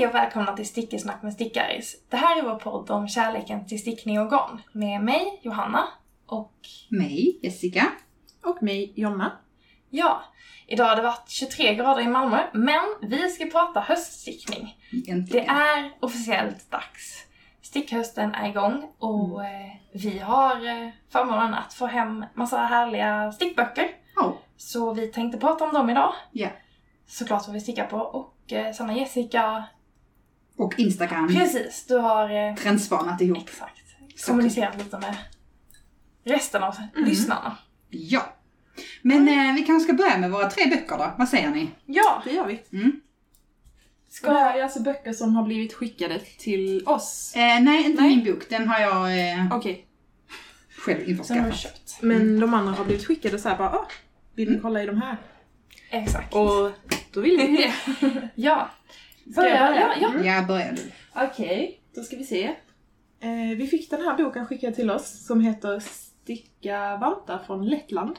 Hej och välkomna till Stickesnack med Stickaris. Det här är vår podd om kärleken till stickning och garn. Med mig, Johanna, och Mig, Jessica. Och mig, Jonna. ja, idag har det varit 23 grader i Malmö, men vi ska prata höststickning. Det Äntligen. är officiellt dags. Stickhösten är igång och eh, vi har eh, förmånen att få hem massa härliga stickböcker. Ja. Så vi tänkte prata om dem idag. Ja. Såklart vad vi stickar på och eh, Sanna Jessica, Och Instagram. precis, du har eh, Trendspanat ihop. exakt kommunicerat lite med resten av lyssnarna. Ja. Men eh, vi kanske ska börja med våra tre böcker då. Vad säger ni? Ja, Det gör vi. Mm. Och det här är alltså böcker som har blivit skickade till oss. Eh, nej, inte Nej. min bok. Den har jag eh, Okej. själv införskaffat. Men de andra har blivit skickade så här bara, ah, vill ni kolla i de här? Exakt. Och då vill vi det. ja. Börja, ja, ja. Ja, börja du. Okej, då ska vi se. Eh, vi fick den här boken skickad till oss som heter Sticka vantar från Lettland.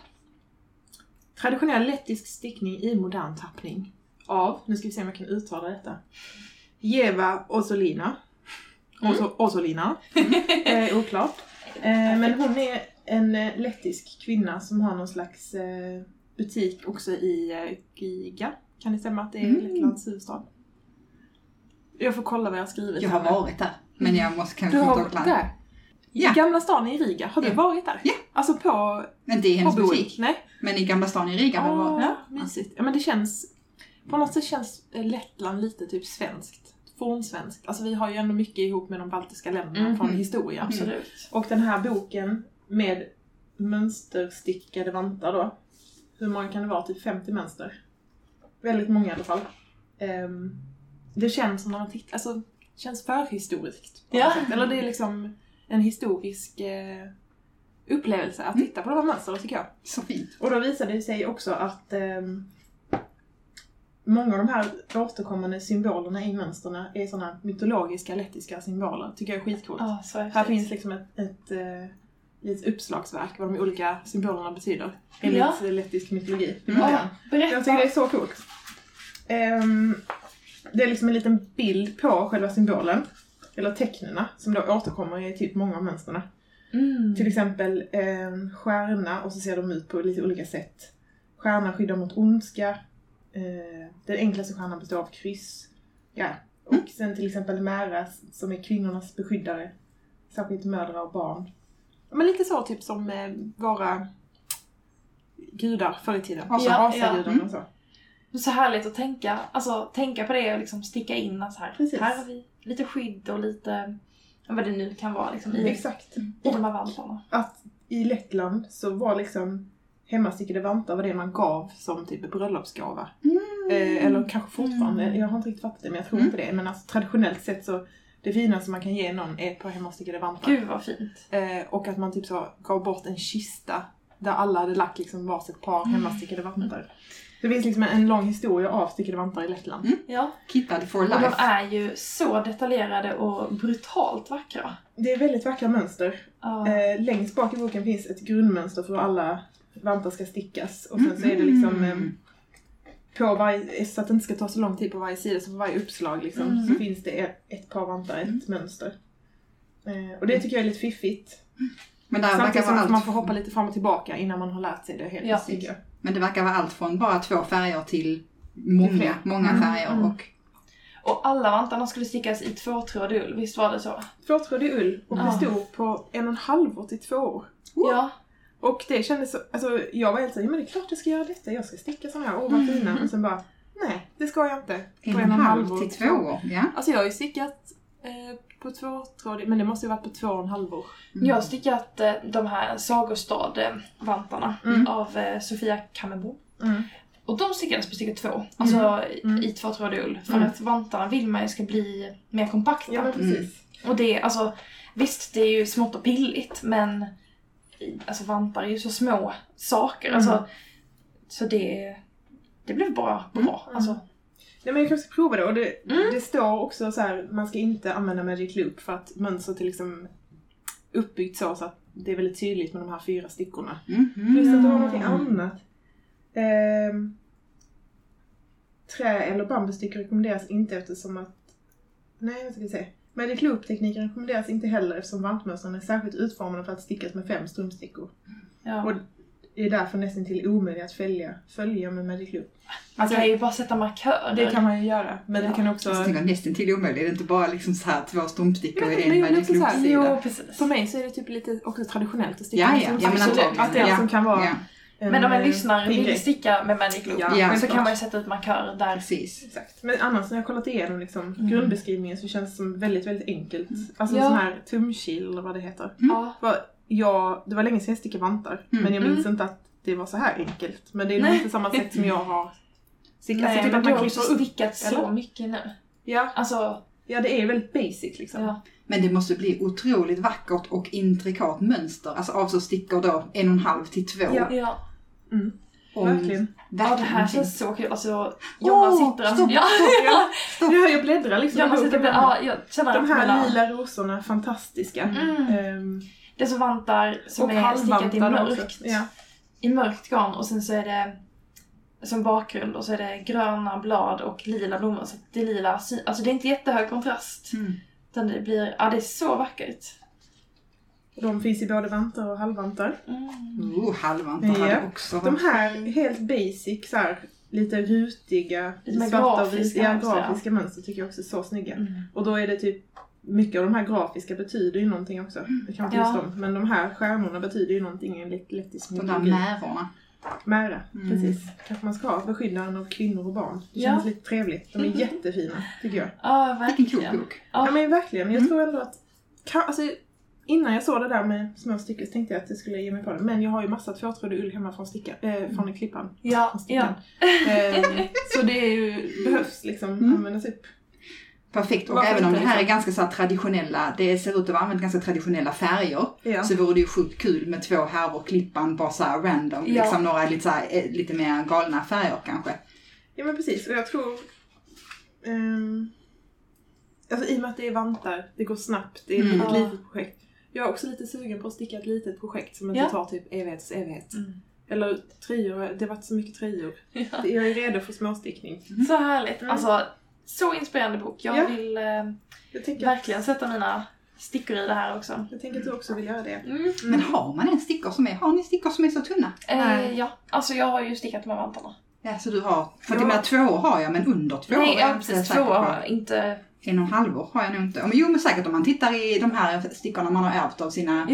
Traditionell lettisk stickning i modern tappning. Av, nu ska vi se om jag kan uttala detta, Jeva Osolina. Oso, Osolina. Eh, oklart. Eh, men hon är en eh, lettisk kvinna som har någon slags eh, butik också i eh, Riga. Kan det stämma att det är Mm. Lettlands huvudstad? Jag får kolla vad jag har skrivit. Jag har här. varit där. Men jag måste Du kanske har inte varit där? Ja. I Gamla stan i Riga, har du Ja. varit där? Ja. Alltså på, Inte i hennes på Boeing? butik. Nej? Men i Gamla stan i Riga har jag Ah, varit. ja, mysigt. Ja men det känns, på något sätt känns eh, Lettland lite typ svenskt. Fornsvenskt. Alltså vi har ju ändå mycket ihop med de baltiska länderna Mhm. från historia. Absolut. Och den här boken med mönsterstickade vantar då. Hur många kan det vara? Typ 50 mönster. Väldigt många i alla fall. Ehm, det känns som när man tittar, alltså känns förhistoriskt. Ja. Eller det är liksom en historisk eh, upplevelse att titta på de här mönstren tycker jag. Så fint. Och då visade det sig också att ehm, många av de här återkommande symbolerna i mönstren är sådana mytologiska lettiska symboler. Tycker jag är skitcoolt. Så Här finns liksom ett, ett eh, litet uppslagsverk vad de olika symbolerna betyder. Enligt Ja. lettisk mytologi. Mm. Berätta. Jag tycker det är så coolt. Ehm, det är liksom en liten bild på själva symbolen. Eller tecknena som då återkommer i typ många av mönstren. Mm. Till exempel en stjärna och så ser de ut på lite olika sätt. Stjärnan skyddar mot ondska. Eh, den enklaste stjärnan består av kryss. Ja. Och sen till exempel Mära som är kvinnornas beskyddare. Särskilt mödrar och barn. Men lite så typ som eh, våra gudar förr i tiden. Alltså, Ja, Asagudarna ja. och så. Så härligt att tänka, alltså, tänka på det och liksom sticka in att här, Precis. här har vi lite skydd och lite, vad det nu kan vara liksom, i, Exakt. i de här vantarna. Att i Lettland så var liksom hemmastickade vantar var det man gav som typ bröllopsgåva. Eh, eller kanske fortfarande, Mm. jag har inte riktigt fattat det men jag tror Mm. inte det. Men alltså, traditionellt sett så, det finaste man kan ge någon är ett par hemmastickade vantar. Gud vad fint. Eh, och att man typ så gav bort en kista där alla hade lagt liksom varsitt par Mm. hemmastickade vantar. Det finns liksom en lång historia av stickade vantar i Lettland. Mm. Ja, Kittad for och de life. är ju så detaljerade och brutalt vackra. Det är väldigt vackra mönster. Ja. Eh, längst bak i boken finns ett grundmönster för hur alla vantar ska stickas. Och sen så är det liksom eh, på varje, så att det inte ska ta så lång tid på varje sida, så på varje uppslag liksom, Mm. så finns det ett, par vantar, ett Mm. mönster. Eh, och det tycker jag är lite fiffigt. Men, där Samtidigt som att man allt, får hoppa lite fram och tillbaka innan man har lärt sig det helt. Ja. Men det verkar vara allt från bara två färger till många, fler. många Mm, färger. mm. Och Och alla vantarna skulle stickas i tvåtrådig ull, visst var det så? Tvåtrådig ull och Ja. det stod på en och en halv år till två år. Ja. Och det kändes så, alltså jag var helt såhär, ja men det är klart jag ska göra detta, jag ska sticka sådana här, åh vad Mm. fina. Och sen bara, nej det ska jag inte. en På och en halv till två år. Ja. Alltså jag har ju stickat eh, på tvåtrådig, men det måste ju varit på två och en halv år. Mm. Jag har stickat eh, de här Sagostad-vantarna Mm. av eh, Sofia Kammerbo. Mm. Och de stickades på stycke två, alltså Mm. i tvåtrådig ull. För Mm. att vantarna vill man ju ska bli mer kompakta. Ja precis. Och det, alltså visst det är ju smått och pilligt men alltså vantar är ju så små saker. Mm. Alltså, så det, det blev bara bra. Mm. Alltså, Nej men jag kanske ska prova det och det, Mm. det står också så här, man ska inte använda Magic Loop för att mönstret är liksom uppbyggt så, så att det är väldigt tydligt med de här fyra stickorna. Mhm. Plus att det var någonting annat. Ehm, trä eller bambustycke rekommenderas inte eftersom att Nej, vad ska vi se. Magic Loop-tekniken rekommenderas inte heller eftersom vantmönstren är särskilt utformade för att stickas med fem strumpstickor. Ja. Och är därför nästan till omöjligt att följa, följa med Magic Loop. Man Alltså, kan ju bara sätta markörer. det kan man ju göra, men Ja. det kan också... Jag tänker nästan till omöjligt. Det är inte bara liksom så här två i men en det Magic så Loop-sida. Jo, precis. För mig så är det typ lite också traditionellt att sticka Ja, med ja, ja men strumpstickor. antagligen. Att det ja. som kan vara Ja, en, Men om en eh, lyssnare vill grej. sticka med Magic Loop Ja, Ja, så kan man ju sätta ut markörer där. precis. Exakt. Men annars när jag har kollat igenom liksom, Mm. grundbeskrivningen så känns det som väldigt, väldigt enkelt. Alltså Ja. en sån här tumkil eller vad det heter. Mm. Ja. Jag, det var länge sedan jag stickade vantar, Mm. men jag minns Mm. inte att det var så här enkelt. Men det är nog inte samma sätt som jag har stickat. Nej, alltså, typ men att du man har också upp. stickat så eller? mycket nu. Ja, Alltså, ja, det är väldigt basic liksom. ja. Men det måste bli otroligt vackert och intrikat mönster. Alltså av så stickor då en och en halv till två. Ja. Ja. Mm. Om- Verkligen. ja, det här känns så kul. Alltså, Jonna Åh, sitter... stopp, ja. Ja, Stopp. ja, jag bläddrar liksom. Jonna sitter... Ja, jag känner De här lila rosorna, fantastiska. Mm. Ehm, Det är så vantar som och är stickat i mörkt. Ja. I mörkt garn och sen så är det som bakgrund och så är det gröna blad och lila blommor. Så det är lila, alltså det är inte jättehög kontrast. Mm. Utan det blir, ja det är så vackert. Och De finns i både vantar och halvvantar. Mm. Oh, halvvantar Ja. hade också De här helt basic, så här, lite rutiga, Lite svarta och grafiska vita, också, ja. grafiska mönster tycker jag också är så snygga. Mm. Och då är det typ, mycket av de här grafiska betyder ju någonting också. Det kan Ja. tysta om. Men de här stjärnorna betyder ju någonting enligt lettisk De där mytologi. märorna. Mära, Mm. precis. Kanske man ska ha, beskyddaren av kvinnor och barn. Det Ja. känns lite trevligt. De är jättefina, tycker jag. Ja, Vilken verkligen. klok bok. Ja, Ja, men verkligen. Jag Mm. tror ändå att... Kan, alltså, innan jag såg det där med små stycken så tänkte jag att jag skulle ge mig på det. Men jag har ju massa tvåtrådig ull hemma från, sticka, äh, från klippan. ja, Från ja. stickan. Eh, så det är ju, behövs liksom Mm. användas upp. Perfekt. Och Varför även om det här är liksom? ganska så här traditionella, det ser ut att vara använt ganska traditionella färger. Ja. Så vore det ju sjukt kul med två härvor klippan bara så här random. Ja. Liksom några lite, så här, eh, lite mer galna färger kanske. ja men precis. Och jag tror... ehm, alltså i och med att det är vantar, det går snabbt, det är Mm. ett litet projekt. Jag är också lite sugen på att sticka ett litet projekt som inte Ja. tar typ evighets evighet. Mm. Eller tröjor, det har varit så mycket tröjor. Ja. Jag är redo för småstickning. Så härligt. Mm. Alltså, så inspirerande bok. Jag Ja. vill eh, Jag tänker, verkligen sätta mina stickor i det här också. jag tänker att du också vill göra det. Mm. Men har man en stickor som är, har ni stickor som är så tunna? Nej. Eh, ja, alltså jag har ju stickat med vantarna. Ja, så du har, för Ja. jag menar två har jag men under två Nej, är ja jag inte precis. Två har jag inte... En och en halv år har jag nog inte. Men jo men säkert om man tittar i de här stickorna man har ärvt av sina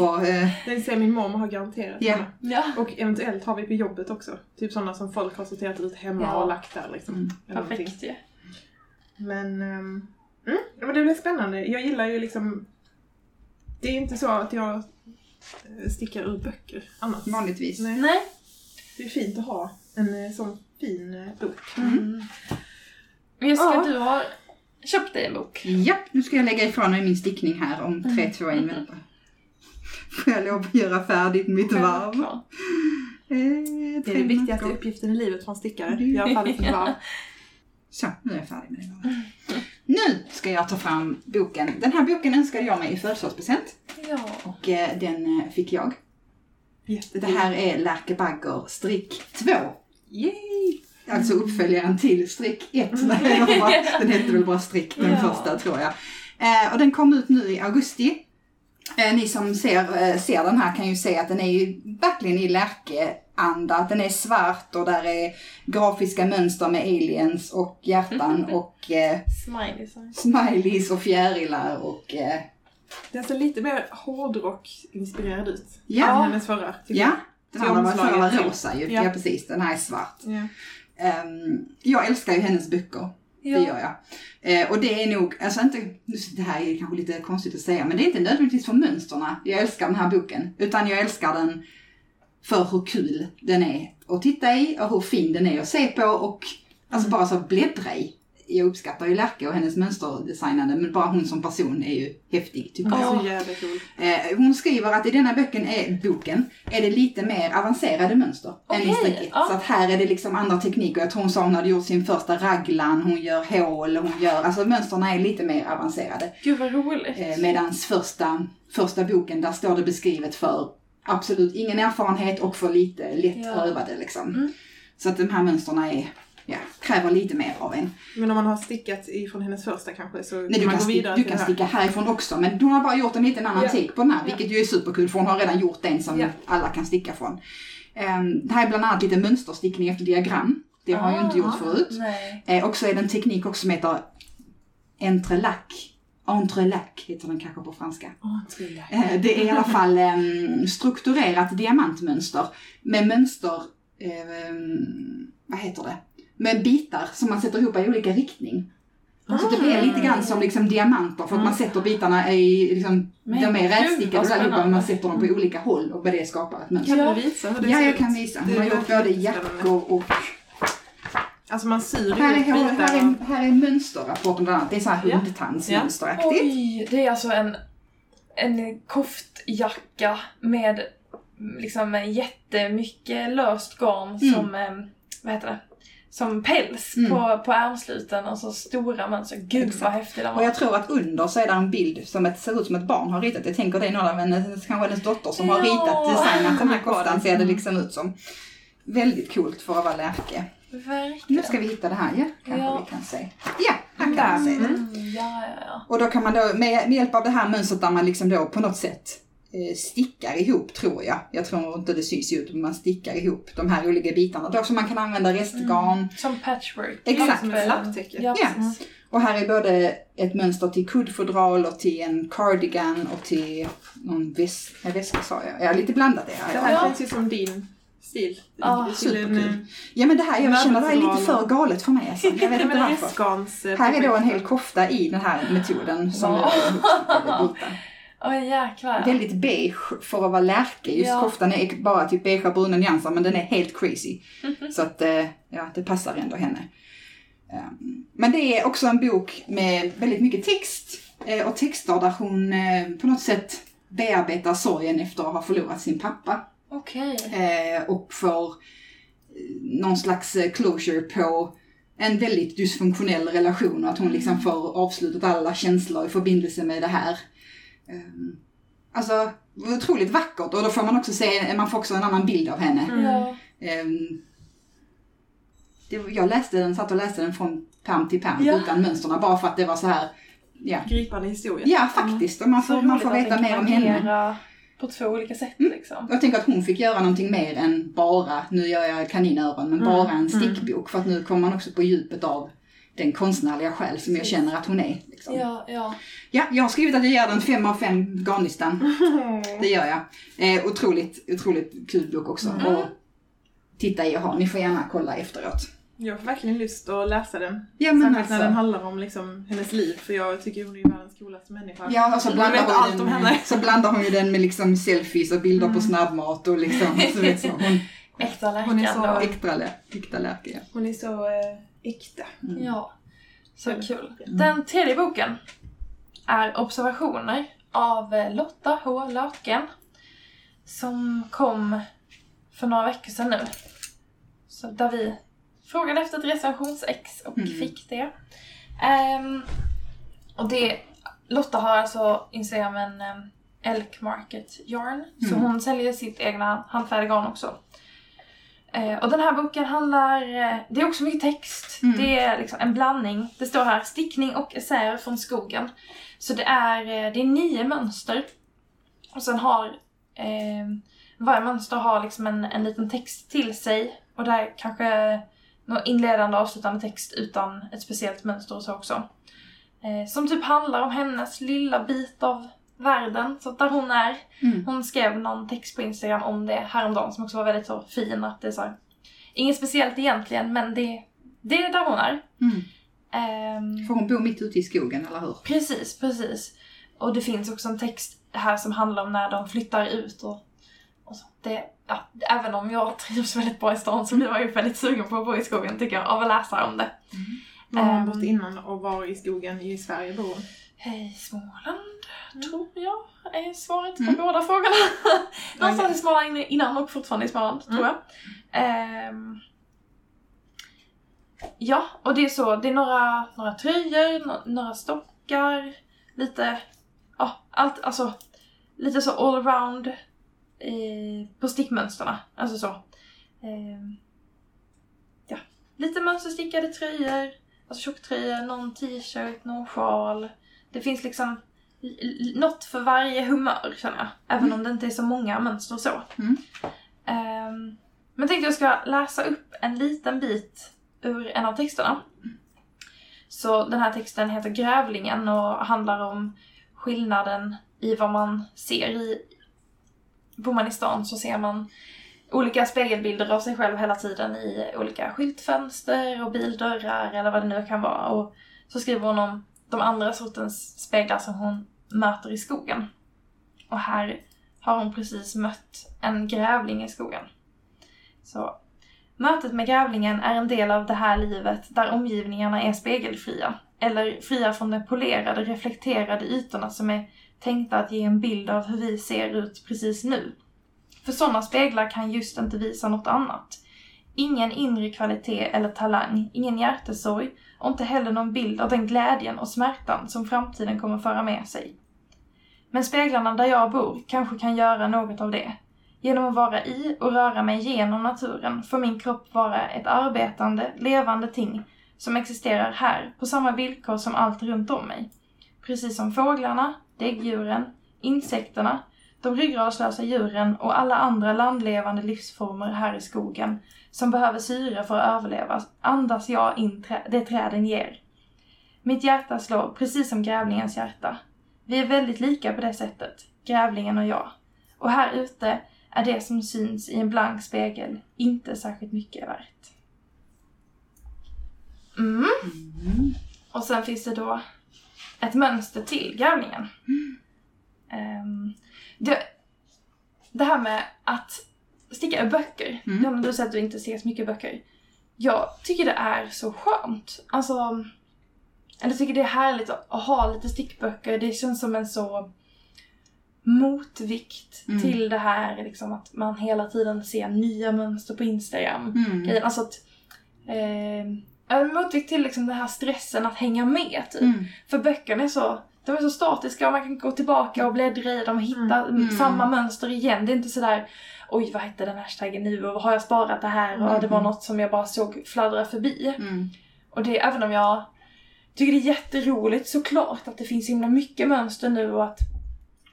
och... Eh, Den ser min mormor har garanterat. Ja. hemma. Ja, Och eventuellt har vi på jobbet också. Typ sådana som folk har sorterat ut hemma Ja. och lagt där liksom. Mm. Perfekt ju. Men, um, mm, ja, men det blir spännande. Jag gillar ju liksom... Det är inte så att jag eh, stickar ur böcker annars. vanligtvis. Nej. Nej. Det är fint att ha en eh, sån fin eh, bok. Mm. Men Jessica, Ja. du har köpt dig en bok. Ja, nu ska jag lägga ifrån mig min stickning här om 3, 2, 1 vänta. Får jag lov att göra färdigt mitt varv? Eh, Det är tre den viktigaste uppgiften i livet för en stickare. Göra färdigt ett varv. Så, nu är jag färdig med det. Nu ska jag ta fram boken. Den här boken önskade jag mig i födelsedagspresent Ja. och eh, den eh, fick jag. Det Jättefint. här är Lärke Bagger strick 2. Yay! Alltså uppföljaren till strick 1. Nej, den var- Den hette väl bara strick den Ja. första tror jag. Eh, och den kom ut nu i augusti. Eh, ni som ser, eh, ser den här kan ju se att den är ju verkligen i Lärke-anda. Att Den är svart och där är grafiska mönster med aliens och hjärtan och eh, Smileys. smileys och fjärilar och eh, Den ser lite mer hårdrock-inspirerad ut. Ja. Än hennes förra. ja. Den andra var, förra rosa ju. Ja. Ja. precis, den här är svart. Ja. Ehm, jag älskar ju hennes böcker. Det gör jag. Eh, och det är nog, alltså inte, nu- det här är kanske lite konstigt att säga, men det är inte nödvändigtvis för mönsterna jag älskar den här boken. Utan jag älskar den för hur kul den är att titta i och hur fin den är att se på och alltså bara så bläddra i. Jag uppskattar ju Lärke och hennes mönsterdesignande men bara hon som person är ju häftig tycker Hon jag. Eh, hon skriver att i denna boken är, boken är det lite mer avancerade mönster än i stricket. ja. Så att här är det liksom andra tekniker. Jag tror hon sa hon hade gjort sin första raglan, hon gör hål, hon gör, alltså mönsterna är lite mer avancerade. Gud vad roligt. Eh, medans första, första boken, där står det beskrivet för absolut ingen erfarenhet och för lite lätt Ja. prövade liksom. Mm. Så att de här mönsterna är ja, kräver lite mer av en. Men om man har stickat ifrån hennes första kanske så Nej, du man kan, gå vidare du kan här. sticka härifrån också men hon har bara gjort en liten annan Ja. take på den här Ja. vilket ju är superkul för hon har redan gjort en som Ja. alla kan sticka från. Ehm, det här är bland annat lite mönsterstickning efter diagram. Det har jag ju inte gjort förut. Nej. Eh, och så är det en teknik också som heter entrelac. Entrelac heter den kanske på franska. Trillar. Eh, Det är i alla fall em, strukturerat diamantmönster med mönster, em, vad heter det, med bitar som man sätter ihop i olika riktning. Så det blir lite grann som liksom diamanter för att man sätter bitarna i, liksom, Men de är rätstickade vad allihopa men man sätter dem på olika håll och det skapar ett mönster. Kan Ja. du visa hur det Ja, ser jag kan visa. Hon har gjort både jackor och... Alltså man syr Här är, ihop här bitar. är, här är mönsterrapporten bland annat. Det är så här Ja. hundtandsmönsteraktigt. Oj, det är alltså en, en koftjacka med liksom jättemycket löst garn Mm. som, eh, vad heter det, som päls Mm. på, på ärmsluten och så stora mönster. Gud Exakt. vad häftig den Och var. jag tror att under så är det en bild som ett, ser ut som ett barn har ritat. Jag tänker det är någon av hennes, kanske hennes dotter som har Ja. ritat, designat den här koftan ser det liksom ut som. Väldigt coolt för att vara Lärke. Verkligen. Nu ska vi hitta det här, ja. Kanske Ja. vi kan se. Ja, här kan man se det. Mm, ja, ja, ja. Och då kan man då med, med hjälp av det här mönstret där man liksom då på något sätt stickar ihop tror jag. Jag tror inte det syns ut men man stickar ihop de här olika bitarna. Då så man kan använda restgarn. Som patchwork. Exakt. Som ett lapptäcke. Ja, Ja. Och här är både ett mönster till kuddfodral och till en cardigan och till någon väs väska sa jag. Ja, lite blandat är Det jag. här Ja. känns ju som din stil. En, superkul. eh, Ja men det här, jag känner det här är lite för galet för mig alltså. Jag vet inte varför. eh, Här är då en hel kofta i den här metoden som Wow. är Oj jäklar. Väldigt beige för att vara lärke. Just Ja. koftan är bara typ beige och bruna nyanser men den är helt crazy. Så att eh, ja, det passar ändå henne. Ehm, Men det är också en bok med väldigt mycket text eh, och texter där hon eh, på något sätt bearbetar sorgen efter att ha förlorat sin pappa Okej. eh, och får någon slags closure på en väldigt dysfunktionell relation och att hon liksom får avslutat alla känslor i förbindelse med det här. Ehm, Alltså otroligt vackert och då får man också se, man får också en annan bild av henne. Mm. Ja. Ehm, det, jag läste den, satt och läste den från pärm till pärm Ja. utan mönsterna bara för att det var så här, ja. Gripande historia. Ja faktiskt, och man Så får, man roligt får veta mer om henne. på två olika sätt Mm. liksom. Jag tänker att hon fick göra någonting mer än bara, nu gör jag kaninöron, men Mm, bara en mm. stickbok. För att nu kommer man också på djupet av den konstnärliga själ som jag känner att hon är. Liksom. Ja. Ja, ja. jag har skrivit att jag ger den fem av fem garnlistan. Det gör jag. Eh, otroligt, otroligt kul bok också. Mm. Och titta i och ha. Ni får gärna kolla efteråt. Jag får verkligen lust att läsa den. Ja men Särskilt alltså. när den handlar om liksom hennes liv, för jag tycker hon är världens coolaste människa. Ja, och så blandar, hon allt om henne. så blandar hon ju den med liksom selfies och bilder på Mm. snabbmat och liksom, så vet så, hon, Äkta Hon är så- äkta, lä- äkta lärka. ja. Hon är så eh, äkta. Mm. Ja. Så Väldigt kul. Mm. Den tredje boken är Observationer av eh, Lotta H. Löken. Som kom för några veckor sedan nu. Så där vi frågade efter ett recensionsex och Mm. fick det. Ehm, och det, Lotta har alltså Instagramen um, Elk Market Yarn. Så Mm. hon säljer sitt egna handfärdiga garn också. Eh, och den här boken handlar, eh, det är också mycket text. Mm. Det är liksom en blandning. Det står här stickning och essäer från skogen. Så det är, eh, det är nio mönster. Och sen har eh, varje mönster har liksom en, en liten text till sig. Och där kanske någon inledande och avslutande text utan ett speciellt mönster och så också. Eh, som typ handlar om hennes lilla bit av världen, så där hon är. Mm. Hon skrev någon text på Instagram om det häromdagen som också var väldigt så fin. Att det är så här, inget speciellt egentligen, men det, det är där hon är. Mm. Ehm, För hon bor mitt ute i skogen, eller hur? precis, precis. Och det finns också en text här som handlar om när de flyttar ut och, och så. Det, ja, även om jag trivs väldigt bra i stan så blir jag ju väldigt sugen på att bo i skogen tycker jag, av att läsa om det. Var har hon Ehm. bott innan och var i skogen i Sverige bor hon? Hej Småland, tror jag är svaret på Mm. båda frågorna. Någonstans i Småland innan och fortfarande i Småland, tror Mm. jag. Ehm, ja, och det är så, det är några, några tröjor, nå- några stockar, lite, ja, allt, alltså lite så allround eh, på stickmönsterna. Alltså så. Ehm, ja, lite mönsterstickade tröjor, alltså tjocktröjor, någon t-shirt, någon sjal. Det finns liksom något för varje humör känner jag. Även om det inte är så många mönster så. Mm. Ehm, men tänkte jag ska läsa upp en liten bit ur en av texterna. Så den här texten heter Grävlingen och handlar om skillnaden i vad man ser i... Bor man i stan så ser man olika spegelbilder av sig själv hela tiden i olika skyltfönster och bildörrar eller vad det nu kan vara. Och så skriver hon om de andra sortens speglar som hon möter i skogen. Och här har hon precis mött en grävling i skogen. Så mötet med grävlingen är en del av det här livet där omgivningarna är spegelfria. Eller fria från de polerade, reflekterade ytorna som är tänkta att ge en bild av hur vi ser ut precis nu. För sådana speglar kan just inte visa något annat. Ingen inre kvalitet eller talang, ingen hjärtesorg och inte heller någon bild av den glädjen och smärtan som framtiden kommer föra med sig. Men speglarna där jag bor kanske kan göra något av det. Genom att vara i och röra mig genom naturen får min kropp vara ett arbetande, levande ting som existerar här på samma villkor som allt runt om mig. Precis som fåglarna, däggdjuren, insekterna, de ryggradslösa djuren och alla andra landlevande livsformer här i skogen som behöver syre för att överleva andas jag in det träden ger. Mitt hjärta slår precis som grävlingens hjärta. Vi är väldigt lika på det sättet, grävlingen och jag. Och här ute är det som syns i en blank spegel inte särskilt mycket värt. Mm. Mm. Och sen finns det då ett mönster till grävlingen. Ehm, det, det här med att sticka böcker. Mm. Ja, men du säger att du inte ser så mycket böcker. Jag tycker det är så skönt. Alltså, eller jag tycker det är härligt att ha lite stickböcker. Det känns som en så motvikt Mm. till det här liksom att man hela tiden ser nya mönster på Instagram Mm. Alltså att... Eh, en motvikt till liksom den här stressen att hänga med typ. Mm. För böckerna är så, de är så statiska och man kan gå tillbaka och bläddra i dem och hitta Mm. samma mönster igen. Det är inte sådär oj vad hette den hashtaggen nu och har jag sparat det här och det var Mm. något som jag bara såg fladdra förbi. Mm. Och det, även om jag tycker det är jätteroligt såklart att det finns himla mycket mönster nu och att,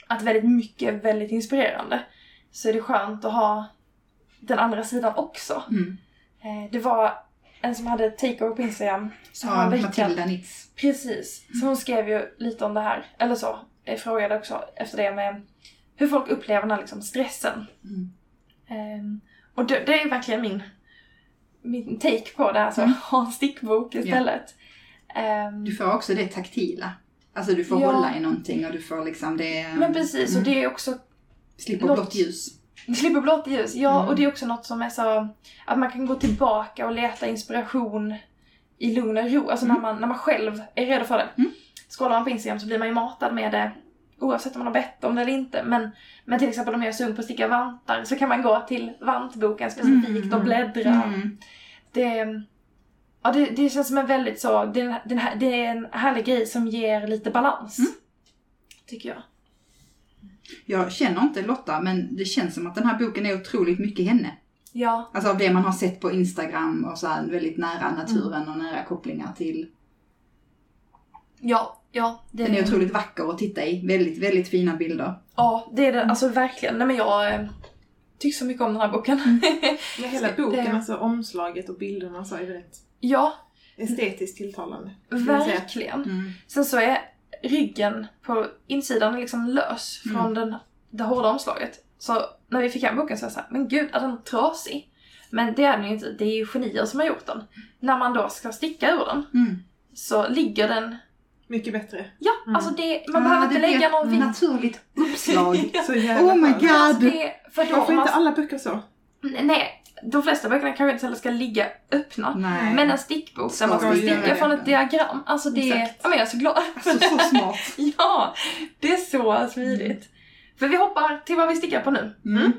att väldigt mycket är väldigt inspirerande. Så är det skönt att ha den andra sidan också. Mm. Eh, Det var en som hade takeover på Instagram. Som Ja, veckan. Matilda Nitz. Precis. Så hon skrev ju lite om det här. Eller så. Jag frågade också efter det med hur folk upplever den här liksom stressen. Mm. Ehm, och det, det är verkligen min, min take på det. Alltså Mm. ha en stickbok istället. Ehm, Du får också det taktila. Alltså du får Ja. hålla i någonting och du får liksom det... men precis, och Mm. det är också Slipper något- blått ljus. Slipper blått ljus. Ja, Mm. och det är också något som är så... Att man kan gå tillbaka och leta inspiration i lugn och ro. Alltså när, man, när man själv är redo för det. Mm. Scrollar man på Instagram så blir man ju matad med det oavsett om man har bett om det eller inte. Men, men till exempel om jag är sugen på att sticka vantar så kan man gå till vantboken specifikt Mm. och bläddra. Mm. Det, ja, det, det känns som en väldigt så... Det den här, det är en härlig grej som ger lite balans. Mm. Tycker jag. Jag känner inte Lotta, men det känns som att den här boken är otroligt mycket henne. Ja, Alltså av det man har sett på Instagram och så här väldigt nära naturen och nära kopplingar till. ja, ja. Det, Den är otroligt vacker att titta i. Väldigt, väldigt fina bilder. Ja, det är det. Alltså verkligen. Nej men jag eh, tycker så mycket om den här boken. Ja, hela boken, det- alltså omslaget och bilderna så är väldigt ja, estetiskt tilltalande. verkligen. Mm. Sen så är ryggen på insidan liksom lös från Mm. den, det hårda omslaget. Så när vi fick hem boken så var jag såhär, men gud, är den trasig? Men det är den ju inte, det är ju genier som har gjort den. När man då ska sticka ur den Mm. så ligger den, Mycket bättre. ja, Mm. alltså det, man Ah, behöver det inte lägga någon vikt. naturligt uppslag. Så jävla Oh my god! Alltså det, för då, Varför man, inte alla böcker så? nej, de flesta böckerna kanske inte heller ska ligga öppna. Nej. Men en stickbok där man Ska sticka från ett diagram. Alltså det, Exakt. ja men jag är så glad. Alltså så smart. ja, det är så smidigt. För vi hoppar till vad vi stickar på nu. Mm.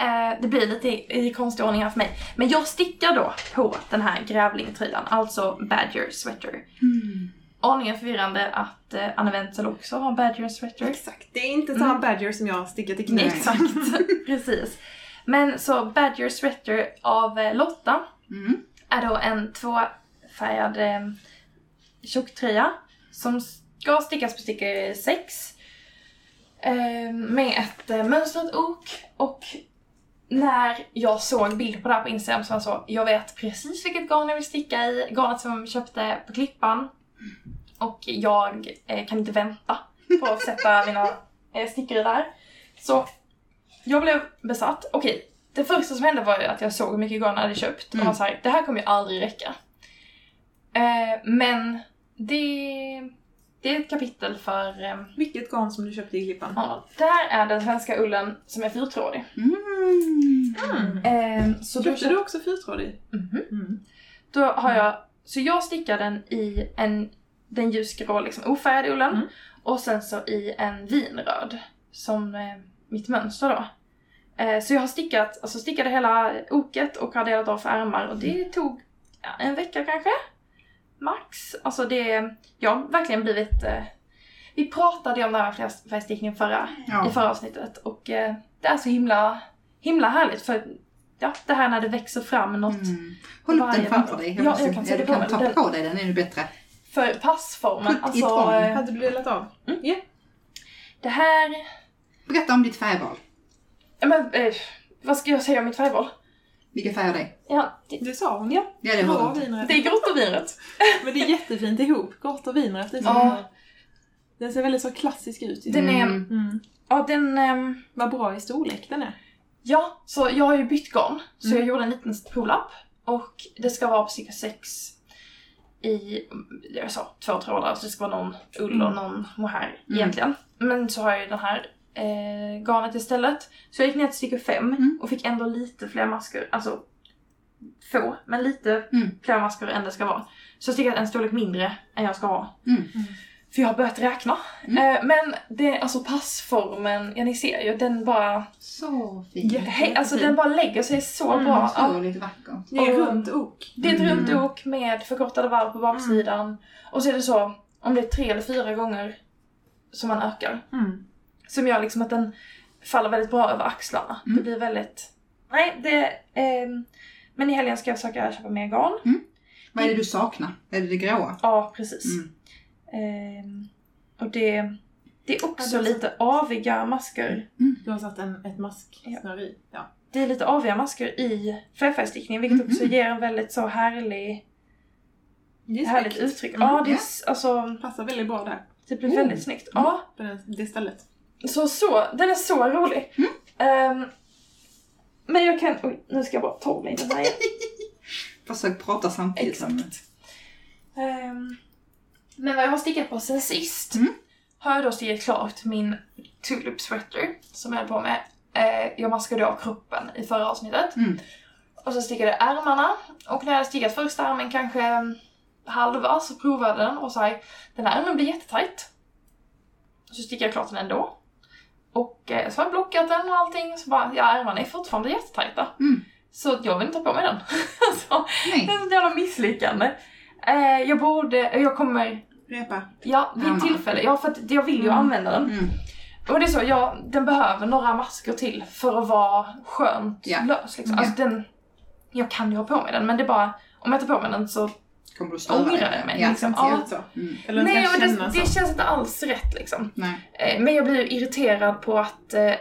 Eh, det blir lite i, i konstig ordning här för mig. Men jag stickar då på den här grävlingtröjan, alltså Badger Sweater. Mm. Aningen förvirrande att eh, Anne Wenzel också har Badger Sweater. Exakt. Det är inte samma badger som jag stickat i knät. Nej. Exakt, precis. Men så Badger Sweater av eh, Lotta. Mm. är då en tvåfärgad eh, tjocktröja som ska stickas på stickor 6. Eh, med ett eh, mönstrat ok och när jag såg bild på det här på Instagram så var jag så, jag vet precis vilket garn jag vill sticka i, garnet som jag köpte på Klippan. Och jag eh, kan inte vänta på att sätta mina eh, stickor i där. Så jag blev besatt. Okej, det första som hände var ju att jag såg hur mycket garn jag hade köpt och Mm. var såhär, det här kommer ju aldrig räcka. Eh, men det, det är ett kapitel för eh, Vilket garn som du köpte i Klippan? Ja, där är den svenska ullen som är fyrtrådig. Mm. Mm. Ehm, så Köpte köp- du också fyrtrådig? Mhm. Mm. då har jag, så jag stickar den i en, den ljusgrå liksom ofärgade ullen Mm. och sen så i en vinröd som eh, mitt mönster då. Eh, så jag har stickat, alltså stickade hela oket och har delat av för ärmar och det tog ja, en vecka kanske. Max. Alltså det, jag har verkligen blivit eh, vi pratade om den här flerfärgstickningen förra i Ja. förra avsnittet och eh, det är så himla, himla härligt för ja, det här när det växer fram något Mm. Håll upp den framför dig. Ja, måste- jag kan sätta du kan den. ta Den- på dig den, är det bättre. för passformen. Put Alltså, eh, Hade du delat av? Mm. Ja. det här, Berätta om ditt färgval. ja, men eh, vad ska jag säga om mitt färgval? Vilka färger det är. Ja, det, Det sa hon. Ja. Ja, det inte. vinrött. det är grått och vinrött. Men det är jättefint ihop. Grått och vinrött. Det är så Ja. Den ser väldigt så klassisk ut. Den är, Mm. Mm. ja den, ehm, Vad bra i storlek den är. Ja, så jag har ju bytt garn. Så Mm. jag gjorde en liten provlapp och det ska vara på cirka sex i, jag sa två trådar, så det ska vara någon ull och någon mohair Mm. egentligen. Men så har jag ju den här eh, garnet istället. Så jag gick ner till stickor fem Mm. och fick ändå lite fler maskor, alltså få, men lite Mm. fler maskor än det ska vara. Så jag stickade en storlek mindre än jag ska ha. Mm. För jag har börjat räkna. Mm. Eh, men det, alltså passformen, ja ni ser ju, den bara, Så hej, alltså den bara lägger sig så Mm, bra. Otroligt vackert. Det är Och- runt ok. det är ett runt Mm. ok med förkortade varv på baksidan. Och så är det så, om det är tre eller fyra gånger som man ökar. Mm. Som gör liksom att den faller väldigt bra över axlarna. Mm. Det blir väldigt... Nej, det... ehm, men i helgen ska jag försöka köpa mer garn. Vad är det du saknar? Är det det gråa? Ja, precis. Mm. Ehm, och det, det är också Ja, det lite aviga masker. Du har satt en, ett masksnöre i. Ja. Det är lite aviga masker i flerfärgstickningen vilket också Mhm. ger en väldigt så härlig, Det är härligt snyggt. uttryck. Mm, ja, det, är, alltså, Passar väldigt bra där. det blir Oh. väldigt snyggt. Mm. Ja, På den, det stället. så, så, den är så rolig. Mm. Ehm, men jag kan, oj, nu ska jag bara ta mig den här igen. Försök prata samtidigt. Exakt. Ehm, men vad jag har stickat på sen sist Mm. har jag då stickat klart min tulip sweater som jag höll på med. Eh, jag maskade av kroppen i förra avsnittet. Mm. Och så stickade jag ärmarna. Och när jag stickat första ärmen kanske halva så provade den och sa den här ärmen blir jättetajt. Så stickade jag klart den ändå. Och eh, så har jag blockat den och allting. Så bara, ja ärmarna är fortfarande jättetajta. Mm. Så jag vill inte ta på mig den. så, Nej. det är ett jävla misslyckande. Eh, jag borde, jag kommer, Repa. ja vid Ärmarna. tillfälle, ja för att jag vill ju Mm. använda den. Mm. Och det är så, ja, den behöver några masker till för att vara skönt Ja. lös liksom. Ja. Alltså den, jag kan ju ha på mig den men det är bara, om jag tar på mig den så Kommer du störa ångrar dig? jag mig. Ja. liksom. Ja. så. Mm. Eller Nej men det, det känns inte alls rätt liksom. Nej. Eh, Men jag blir ju irriterad på att, eh,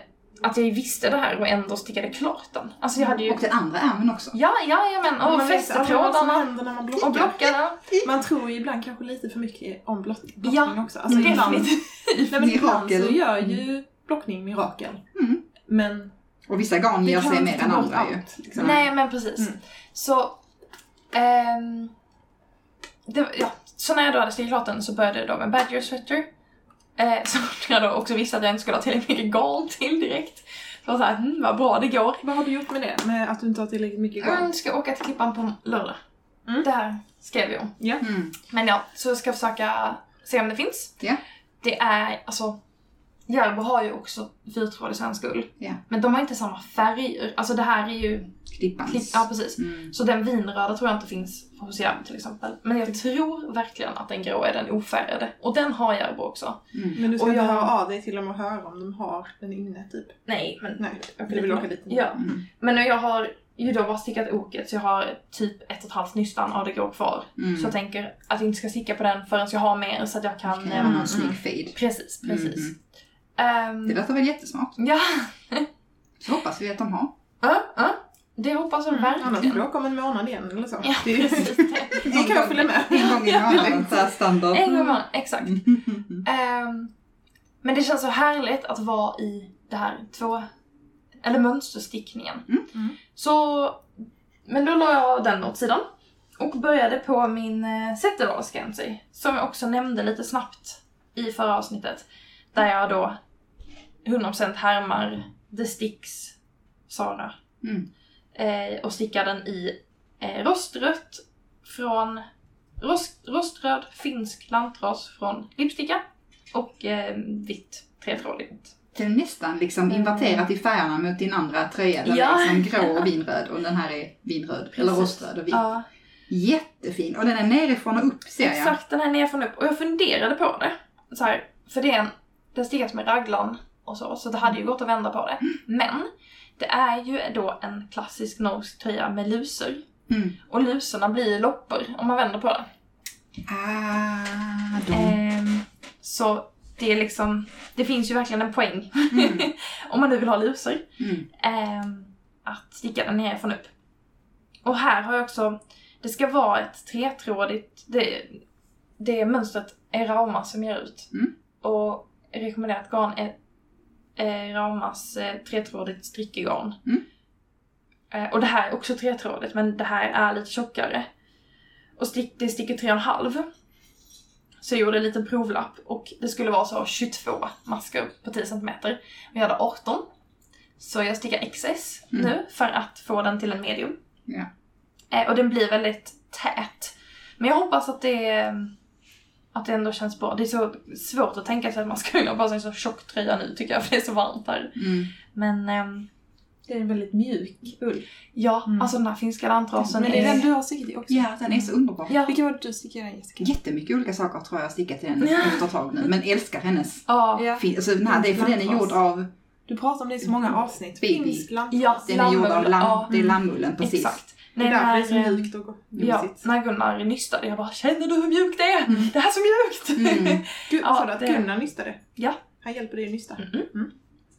att jag visste det här och ändå stickade klart den. Alltså jag hade ju, Och den andra ärmen också. ja, ja, ja men och Man vet fäste aldrig vad som trådarna händer när man blockar. och blockarna. Man tror ju ibland kanske lite för mycket om block, blockning Ja, också. Alltså ibland, Definitivt. nej, men ibland så gör ju blockning mirakel. Mm. Men Och vissa garn det ger sig mer än andra ju. allt. Liksom. Nej men precis. Mm. Så, ehm, det, ja, så när jag då hade stickat klart den så började jag då med Badger Sweater. Eh, som jag då också visste att jag inte skulle ha tillräckligt mycket garn till direkt. Så jag var såhär, hm, vad bra det går. Vad har du gjort med det? Med att du inte har tillräckligt mycket garn? Mm, ska åka till Klippan på lördag. Mm. Det här skrev jag om. Ja. Mm. Men ja, så jag ska försöka se om det finns. Ja. Det är, alltså, Järbo har ju också fyrtrådig svensk ull. Ja. Men de har inte samma färger. Alltså det här är ju, Klippans. klipp, ja precis. Mm. Så den vinröda tror jag inte finns hos Järbo till exempel. Men jag tror verkligen att den grå är den ofärgade. Och den har Järbo också. Mm. Men du ska Och inte jag- höra av dig till dem och höra om de har den inne typ? Nej, men... Nej, jag du vill åka dit? Ja. Mm. Men jag har, ju då bara stickat oket så jag har typ ett och ett halvt nystan av det grå kvar. Mm. Så jag tänker att jag inte ska sticka på den förrän jag har mer så att jag kan... Ehm, göra någon snygg feed. Precis, precis. Ehm, Det låter väl jättesmart. ja, Så hoppas vi att de har. ja, ja. det hoppas jag Annars får verkligen. du åka om en månad igen eller så. Ja, Det är- precis. Då kan jag följa med. En gång i månaden, så här standard. En gång var exakt. Mm. Ehm, men det känns så härligt att vara i det här två, eller mönsterstickningen. Mm. Mm. Så, men då la jag den åt sidan och började på min eh, Zetterdahlsgensi som jag också nämnde lite snabbt i förra avsnittet. Där jag då 100% härmar The Sticks Sara Mm. eh, och stickar den i eh, rostrött från rost, roströd finsk lantras från Lipsticka och eh, vitt tretrådigt. Det är nästan liksom inverterat i färgerna mot din andra tröja. Den Ja. är liksom grå och vinröd och den här är vinröd. Eller Precis. roströd och vit. Ja, Jättefin. Och den är nerifrån och upp ser jag. exakt den här nerifrån upp. Och jag funderade på det. Så här, för det är en, den stickas med raglan och så, så det hade ju gått att vända på det. Men det är ju då en klassisk norsk tröja med lusor. Mm. Och lusorna blir loppor om man vänder på det. Ah, de. Ehm, så det är liksom, det finns ju verkligen en poäng Mm. om man nu vill ha lusor. Mm. ehm, att sticka den nerifrån upp. Och här har jag också, det ska vara ett tretrådigt, det, det mönstret är Rauma som ger ut. Mm. Och rekommenderat garn är eh, Raumas eh, tretrådigt strickegarn. Mm. Eh, och det här är också tretrådigt men det här är lite tjockare. Och stick, det sticker 3,5. Så jag gjorde en liten provlapp och det skulle vara så 22 masker på 10 cm. Vi hade 18. Så jag stickar XS Mm. nu för att få den till en medium. Ja. Eh, och den blir väldigt tät. Men jag hoppas att det, att det ändå känns bra. Det är så svårt att tänka sig att man ska vilja ha på sig en så tjock tröja nu tycker jag för det är så varmt här. Mm. Men ehm, Det är en väldigt mjuk ull. ja, Mm. alltså den här finska lantrasen Men det är den du har stickat i också. Ja, den är så underbar. Ja, Vilken var det du stickade i Jessica? Jättemycket olika saker tror jag har stickat i den Ja. efter ett tag nu. Men älskar hennes. ja, Ja. fin- Alltså, den här, det är för den är gjord av, Du pratar om det i så många avsnitt. Baby. Finsk lantras. Ja. den är gjord av lamm, ja. det är lammullen precis. exakt. Det är Nej, därför det är så eh, mjukt och Ja, gosigt. när Gunnar nystade jag bara känner du hur mjukt det är? Mm. Det här är så mjukt! Mm. Gud, Ja, sa du att det- Gunnar nystade? Ja. Han hjälper dig att nysta. Mm.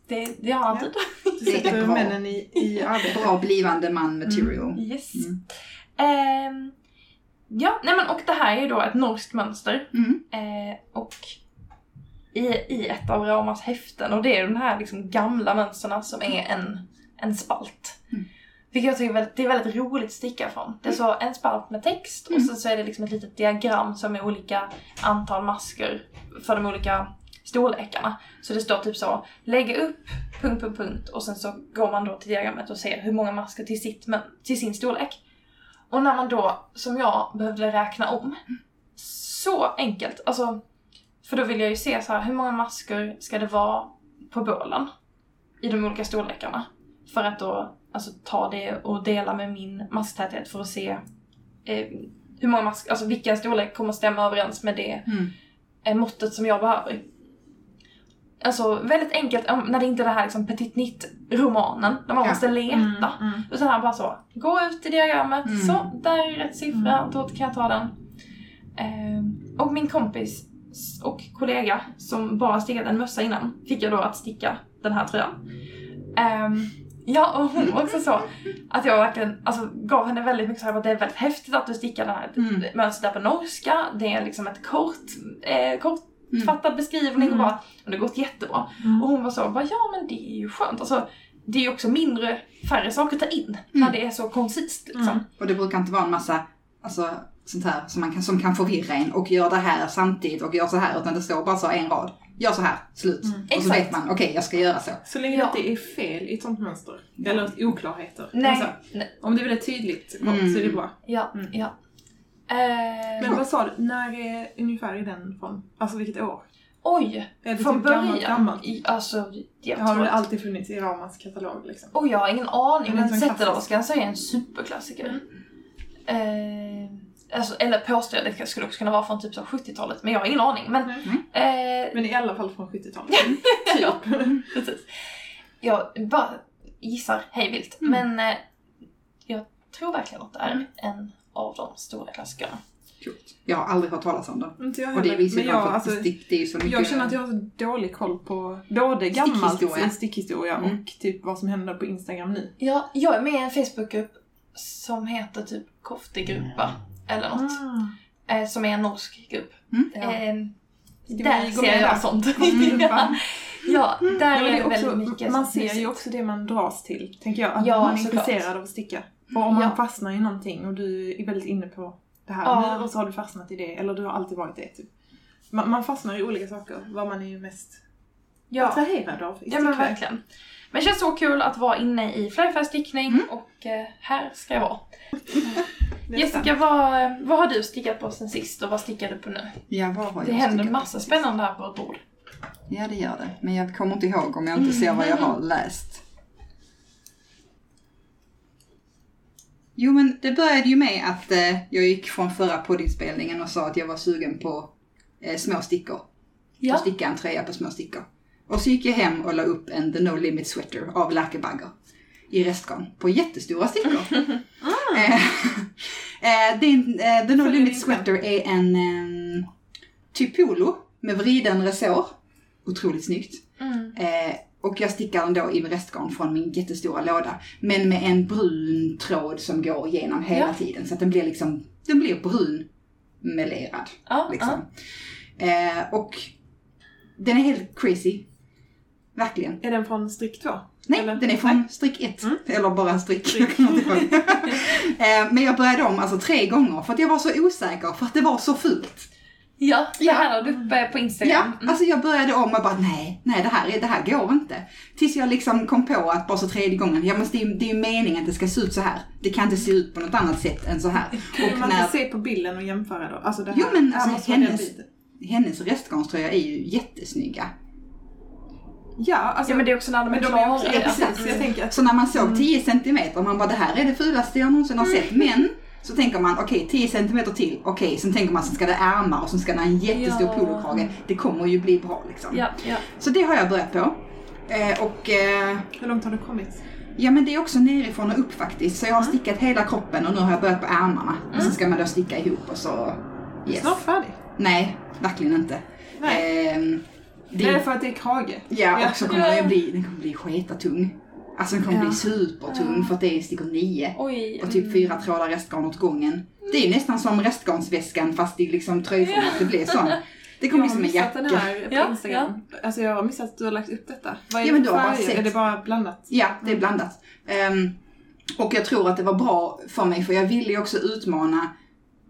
Det, det har han Ja. alltid. Du Det är sätter bra. männen i, i arbete. Bra blivande man material. Yes. Mm. Ehm, ja, nej men och det här är ju då ett norskt mönster. Mm. Eh, och i, i ett av Ramas häften och det är de här liksom gamla mönsterna som är en, en spalt. Mm. Vilket jag tycker är väldigt, det är väldigt roligt att sticka från. Det är så en spalt med text och Mm. sen så är det liksom ett litet diagram som är olika antal masker för de olika storlekarna. Så det står typ så, lägga upp, punkt, punkt, punkt och sen så går man då till diagrammet och ser hur många masker till, sitt, men, till sin storlek. Och när man då, som jag, behövde räkna om, så enkelt. Alltså, för då vill jag ju se så här, hur många masker ska det vara på bålen? I de olika storlekarna. För att då alltså, ta det och dela med min masktäthet för att se eh, hur många masker, alltså vilken storlek kommer stämma överens med det Mm. eh, måttet som jag behöver. Alltså väldigt enkelt när det inte är det här liksom petit nit romanen där man Ja. måste leta. Mm, mm. Utan här bara så, gå ut i diagrammet, Mm. så, där är rätt siffra, Mm. då kan jag ta den. Ehm, och min kompis och kollega som bara stickat en mössa innan fick jag då att sticka den här tröjan. Ehm, ja, och hon var också så att jag verkligen alltså, gav henne väldigt mycket så här, att det är väldigt häftigt att du stickar den här Mm. mönstret där på norska. Det är liksom ett kort, eh, kortfattad beskrivning och Mm. bara, och det har gått jättebra. Mm. Och hon var så, bara, ja men det är ju skönt. Alltså, det är ju också mindre, färre saker att ta in när Mm. det är så koncist liksom. Mm. Och det brukar inte vara en massa, alltså sånt här som, man kan, som kan förvirra en och gör det här samtidigt och gör så här utan det står bara så en rad. Gör så här, slut. Mm. Och så Exakt. vet man, okej jag ska göra så. Så länge Ja. det inte är fel i ett sånt mönster. Eller oklarheter. Nej, Alltså, nej, om det är väldigt tydligt kort Mm. så är det bra. ja, Mm. ja. Eh, Men vad sa du, när är ungefär är den från? Alltså vilket år? oj, Är det från typ början. gammalt, gammalt? I, alltså, jag Har det alltid funnits i Ramas katalog liksom? Oj, jag har ingen aning. Men Zetterdahlskan så är en superklassiker. Eh, alltså, eller påstår jag, det skulle också kunna vara från typ så 70-talet, men jag har ingen aning. Men, Nej. eh, Men i alla fall från 70-talet. ja, precis. Jag bara gissar hej vilt. Mm. Men eh, jag tror verkligen att det är Mm. en av de stora klassikerna. Coolt. Jag har aldrig hört talas om det. Inte jag Och det heller. visar ju alltså, stick, det är ju så mycket... jag känner att jag har så dålig koll på både gammalt Stickhistoria. stickhistoria Mm. och typ vad som händer på Instagram nu. Ja, jag är med i en Facebookgrupp som heter typ Koftegruppa eller något. Eh, som är en norsk grupp. Mm. Ja. Eh, Ska där ser jag där? sånt. Koftegruppan. ja, där Ja, är det också, väldigt mycket man ser ju också det man dras till, tänker jag. Att Ja, man är såklart. intresserad av att sticka. Och om man fastnar i någonting och du är väldigt inne på det här nu och så har du fastnat i det, eller du har alltid varit det. Typ. Man, man fastnar i olika saker, vad man är ju mest Ja. attraherad av i ja, men verkligen. Men det känns så kul att vara inne i flerfärgstickning Mm. och eh, här ska jag vara. Jessica, vad, vad har du stickat på sen sist och vad stickar du på nu? Ja, vad har Det jag händer stickat massa spännande här på ett bord. Ja, det gör det. Men jag kommer inte ihåg om jag inte ser vad jag har läst. Jo, men det började ju med att eh, jag gick från förra poddinspelningen och sa att jag var sugen på eh, små stickor. Ja. Och sticka en tröja på små stickor. Och så gick jag hem och la upp en The No Limit Sweater av Lärke Bagger i restgarn på jättestora stickor. eh, eh, din, eh, The No Limit Sweater är en eh, typ polo med vriden resår. Otroligt snyggt. Mm. Eh, och jag stickar den då i restgarn från min jättestora låda. Men med en brun tråd som går igenom hela Ja. tiden. Så att den blir liksom, den blir brun melerad. Ja, Liksom. Eh, och den är helt crazy. Verkligen. Är den från strick 2? Nej, Eller? den är från strick 1. Mm. Eller bara strick. ihåg. eh, men jag började om alltså tre gånger för att jag var så osäker för att det var så fult. ja, det Ja. här har du uppe på Ja, Instagram. Mm. alltså jag började om och bara nej, nej det här, är, det här går inte. Tills jag liksom kom på att bara så tredje gången, ja men det är ju det är ju meningen att det ska se ut så här. Det kan inte se ut på något annat sätt än så här. Kan Och man när inte se på bilden och jämföra då? Alltså det här, Jo, men alltså, hennes- hennes restgarnströja är ju jättesnygga. Ja, alltså, Ja men det är också när de är men de klara. är också, ja, precis. Jag tänker att Så när man såg 10 centimeter, man bara det här är det fulaste jag någonsin har sett. Men så tänker man okej 10 centimeter till, okej sen tänker man sen ska det ärmar och sen ska det ha en jättestor Ja. polokrage. Det kommer ju bli bra liksom. Ja, ja. Så det har jag börjat på. Eh, och eh, hur långt har du kommit? ja men det är också nerifrån och upp faktiskt. Så jag har stickat hela kroppen och nu har jag börjat på ärmarna. Och sen ska man då sticka ihop och så... Yes. Snart färdig. Nej, verkligen inte. Nej. Ehm, Det är för att det är krage. Ja, och så kommer Ja. den bli, den kommer bli sketatung. Alltså den kommer Ja. bli supertung för att det är stickor 9. Oj. Och typ fyra trådar restgarn åt gången. Det är ju nästan som restgarnsväskan fast i liksom tröjformat. Det blir sån. Det kommer Jag bli har som en missat den jacka. här på Ja, Instagram. Alltså jag har missat att du har lagt upp detta. Vad är Ja, det men du har bara sett. Är det bara blandat? Ja, det är blandat. Ehm, och jag tror att det var bra för mig för jag ville ju också utmana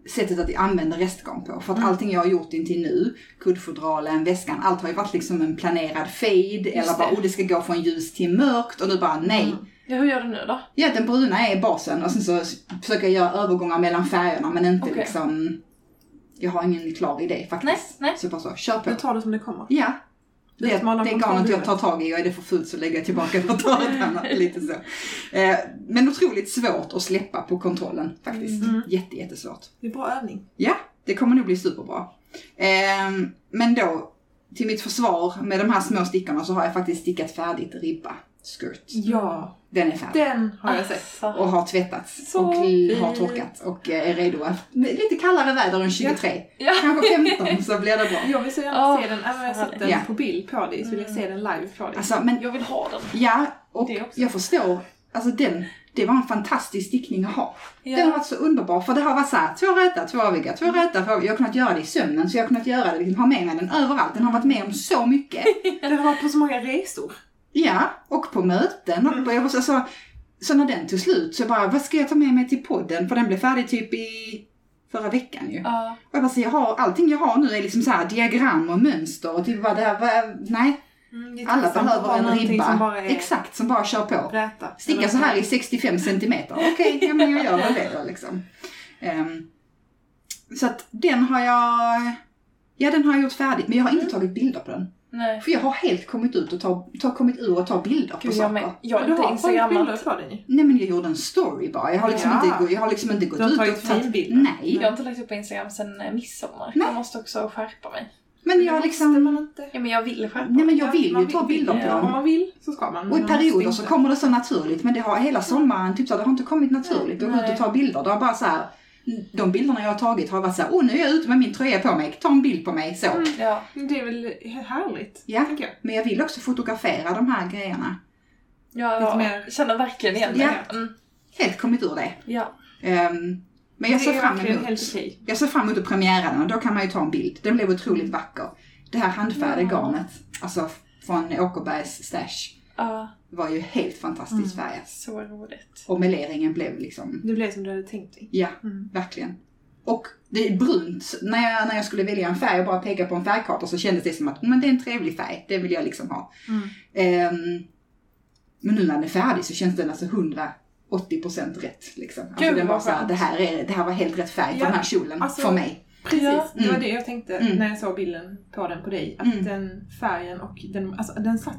sättet att använda restgarn på. För att allting jag har gjort intill nu, kuddfodralen, väskan, allt har ju varit liksom en planerad fade eller bara det. oh det ska gå från ljus till mörkt och nu bara nej. Ja, hur gör du nu då? Ja, den bruna är basen och sen så försöker jag göra övergångar mellan färgerna men inte Okej. liksom... Jag har ingen klar idé faktiskt. Nej, nej. Så bara så, kör på. Du tar det som det kommer. Ja. Det, det garnet jag tar tag i och är det för fullt så lägger jag tillbaka det och tar ett annat. Lite så. Eh, men otroligt svårt att släppa på kontrollen faktiskt. Mm. Jätte, jättesvårt. Det är bra övning. Ja, det kommer nog bli superbra. Eh, men då, till mitt försvar med de här små stickorna så har jag faktiskt stickat färdigt ribba skirt. Ja, Den är färdig. den har jag sett. och har tvättats Så och fint. har torkat och eh, är redo. att- Lite kallare väder än 23. Ja. Kanske 15 så blir det bra. Jag vill så gärna Åh, se den, även om jag har sett den Ja. på bild på dig så vill jag se den live på dig. Alltså, men Jag vill ha den. ja, och jag förstår. Alltså den, det var en fantastisk stickning att ha. Ja. Den har varit så underbar för det har varit så här, två räta, två aviga, två räta, två Jag har kunnat göra det i sömnen så jag har kunnat göra det, liksom, ha med mig den överallt. Den har varit med om så mycket. Den har varit på så många resor. Ja, och på möten. Och på, jag var så, så, när den tog slut så bara, vad ska jag ta med mig till podden? För den blev färdig typ i förra veckan ju. Ja. Och jag bara, så jag har, allting jag har nu är liksom så här diagram och mönster och typ bara det här, vad- nej. Mm, Alla behöver en ribba. Som bara är Exakt, som bara kör på. räta. Sticka så här i 65 centimeter. Okej, ja men jag gör väl det då liksom. Ehm, så att den har jag, ja den har jag gjort färdigt men jag har inte Mm. tagit bilder på den. Nej. För jag har helt kommit ut och ta, ta, kommit ur och ta bilder på Gud, jag saker. med. Jag Men du inte har tagit bilder instagrammat. på ju. Nej men jag gjorde en story bara. Jag har liksom, Ja. inte, jag har liksom inte gått Du har ut tagit och tagit... finbilder. Nej. Jag har inte lagt upp på Instagram sen eh, midsommar. Nej. Jag måste också skärpa mig. Men jag liksom... man inte. Ja men jag vill skärpa Nej men jag Ja, vill ju ta bilder på ja. Om dem. man vill så ska man. Och i men perioder så inte. kommer det så naturligt men det har hela sommaren typ så det har inte kommit naturligt att gå ut och ta bilder. Det har bara så här, de bilderna jag har tagit har varit så här, åh nu är jag ute med min tröja på mig, ta en bild på mig så. Mm. Ja. Det är väl härligt, Ja. tänker jag. Men jag vill också fotografera de här grejerna. Jag Lite mer- känner verkligen igen Ja. det. Mm. Helt kommit ur det. Ja. Ehm, men jag ser fram emot, jag ser fram emot premiären och då kan man ju ta en bild. Den blev otroligt vacker. Det här handfärgade Ja. garnet, alltså från Åkerbergs stash, Ja, var ju helt fantastiskt färgat. så roligt. Och meleringen blev liksom Det blev som du hade tänkt dig. Ja, Mm. verkligen. Och det är brunt. När jag, när jag skulle välja en färg och bara peka på en färgkarta så kändes det som att men det är en trevlig färg, det vill jag liksom ha. Mm. Ehm, men nu när den är färdig så känns den alltså 180% rätt. Liksom. Alltså Gud, den var så här, det, här är, det här var helt rätt färg för Ja, den här kjolen, alltså- för mig. Precis, Ja. det var Mm. det jag tänkte Mm. när jag såg bilden på den på dig. Att Mm. den färgen och den, alltså den satt...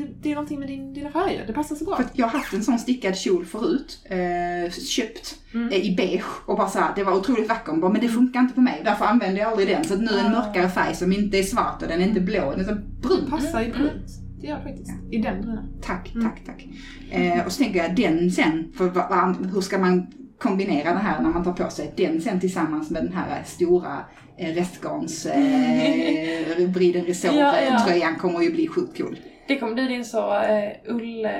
Mm. Det, det är någonting med din, dina färger, det passar så bra. För jag har haft en sån stickad kjol förut, eh, köpt Mm. eh, i beige och bara så här, det var otroligt vacker. Bara, men det funkar inte på mig, därför använder jag aldrig den. Så att nu är en Ah. mörkare färg som inte är svart och den är inte blå, den är så brun. passar i Mm. brunt. Det gör det faktiskt. I den bruna. Tack, Mm. tack, tack. Eh, och så tänker jag den sen, för vad, vad, hur ska man kombinera det här när man tar på sig den sen tillsammans med den här stora eh, restgarns eh, Briden Resort Ja, ja. tröjan kommer ju bli sjukt cool. Det kommer bli din så uh, ull eh,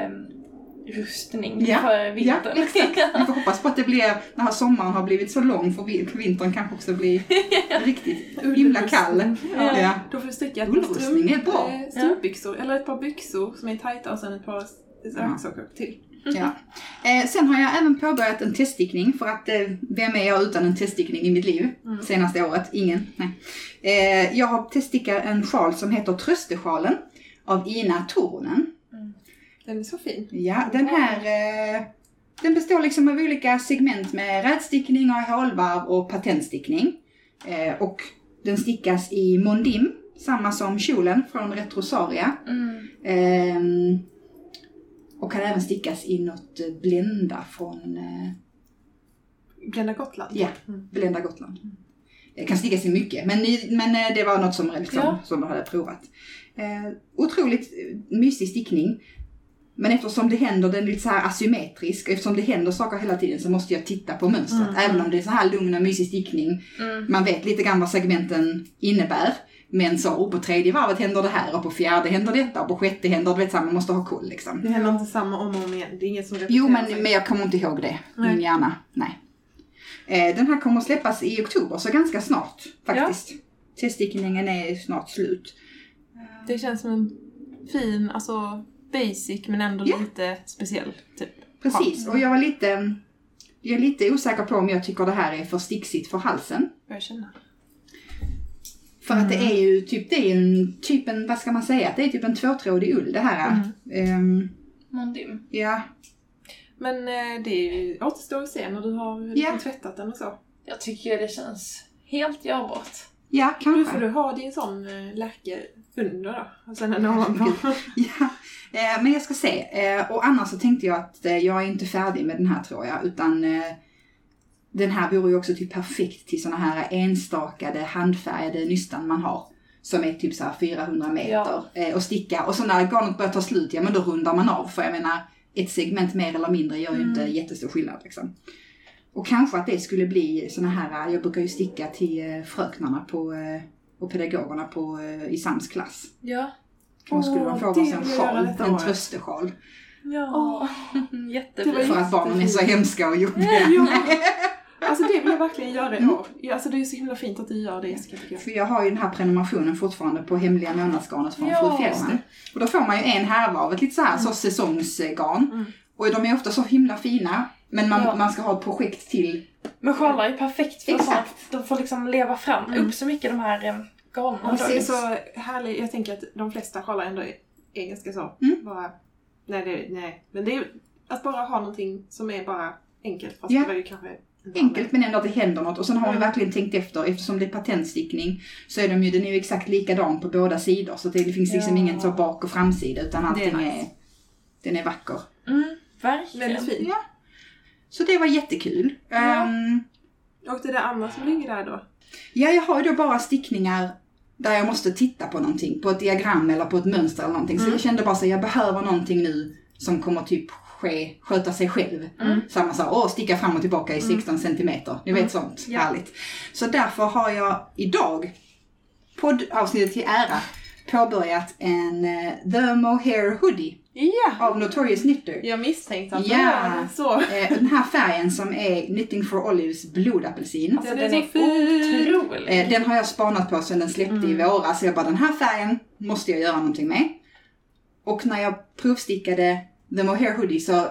rustning Ja, för Ja, vintern. exakt. Vi får hoppas på att det blir, den här sommaren har blivit så lång för vin- vintern kanske också blir riktigt himla kall. Ja. Ja. Då får du sticka ett Ullrustning par är bra. eh, strumpbyxor, eller ett par byxor som är tajta och sen ett par raggsockor till. Ja. Eh, sen har jag även påbörjat en teststickning för att eh, vem är jag utan en teststickning i mitt liv? Mm. Senaste året, ingen. Nej. Eh, jag har teststickat en sjal som heter Tröstesjalen av Ina Turunen. Den är så fin. Ja, den här eh, den består liksom av olika segment med rätstickning och hålvarv och patentstickning. Eh, och den stickas i mondim, samma som kjolen från Retrosaria. Mm. Ehm, och kan även stickas i något eh, blända från eh, Blenda Gotland. Ja, Mm. Blända Gotland. Det kan stickas i mycket, men, men eh, det var något som, liksom, Ja. som jag hade provat. Eh, otroligt eh, mysig stickning. Men eftersom det händer, den är lite så här asymmetrisk, och eftersom det händer saker hela tiden så måste jag titta på mönstret. Mm. Även om det är så här lugn och mysig stickning. Mm. Man vet lite grann vad segmenten innebär. Men så, och på tredje varvet händer det här och på fjärde händer detta och på sjätte händer det, så man måste ha koll liksom. Det händer inte samma om och om igen. Det är inget som Jo, men, sig. men jag kommer inte ihåg det. Nej. Min hjärna, nej. Eh, den här kommer att släppas i oktober, så ganska snart faktiskt. Teststickningen är snart slut. Det känns som en fin, alltså basic men ändå Ja. lite speciell. Typ. Precis, och jag var lite, jag är lite osäker på om jag tycker det här är för sticksigt för halsen. Jag känner. För att det Mm. är ju typ, det är en, typ en, vad ska man säga, det är typ en tvåtrådig ull det här. Mm. Ehm, Mondim. ja, Men eh, det är ju- återstår att se när du har Ja. tvättat den och så. Jag tycker det känns helt görbart. Ja Nu får kanske. du ha din sån eh, lärke under då. Och sen en ovanpå. Ja, eh, men jag ska se. Eh, och annars så tänkte jag att eh, jag är inte färdig med den här tror jag, utan den här vore ju också typ perfekt till såna här enstakade handfärgade nystan man har. Som är typ så här 400 meter Ja. och sticka. Och så när garnet börjar ta slut, ja men då rundar man av. För jag menar, ett segment mer eller mindre gör ju inte jättestor skillnad liksom. Och kanske att det skulle bli såna här, jag brukar ju sticka till eh, fröknarna på, eh, och pedagogerna på, eh, i Sams klass. Ja. Kanske skulle man få det varsin göra sjal, en tröstesjal. Ja. Var Jättefint. För att barnen är så hemska och jobbiga. Ja. Alltså det vill jag verkligen göra i Mm. år. Ja, Alltså det är så himla fint att du gör det Jessica tycker jag. För jag har ju den här prenumerationen fortfarande på hemliga månadsgarnet från Ja, Fru Fjällman. Och då får man ju en härva av ett lite så här så säsongsgarn. Mm. Och de är ofta så himla fina. Men man, Ja. man ska ha ett projekt till. Men sjalar är perfekt för Exakt. sånt. De får liksom leva fram Mm. upp så mycket de här eh, då. det är så härligt. Jag tänker att de flesta sjalar ändå är, är ganska så. Mm. Bara, nej, det, nej. Men det är att bara ha någonting som är bara enkelt. Fast Ja. det var ju kanske en Enkelt men ändå att det händer något. Och sen har hon Mm. verkligen tänkt efter. Eftersom det är patentstickning så är de ju, den är ju exakt likadan på båda sidor. Så det finns liksom Ja. ingen så bak och framsida utan allting Det är är, nice. den är vacker. Mm, verkligen. Väldigt fin. Ja. Så det var jättekul. Ja. Ehm, Och det där andra som ligger där då? Ja, jag har ju då bara stickningar där jag måste titta på någonting, på ett diagram eller på ett mönster eller någonting. Så Mm. jag kände bara så jag behöver någonting nu som kommer typ ske, sköta sig själv. Mm. Samma sak, åh sticka fram och tillbaka i 16 centimeter. Ni vet sånt Ja. härligt. Så därför har jag idag, poddavsnittet till ära, påbörjat en eh, The Mohair Hoodie Ja! av Notorious Knitter. Jag misstänkte att det Ja. var så. Eh, den här färgen som är Knitting for Olives blodapelsin. Alltså Den är den är fin. otrolig. Eh, den har jag spanat på sedan den släppte i våras. Så jag bara, den här färgen måste jag göra någonting med. Och när jag provstickade The Mohair Hoodie så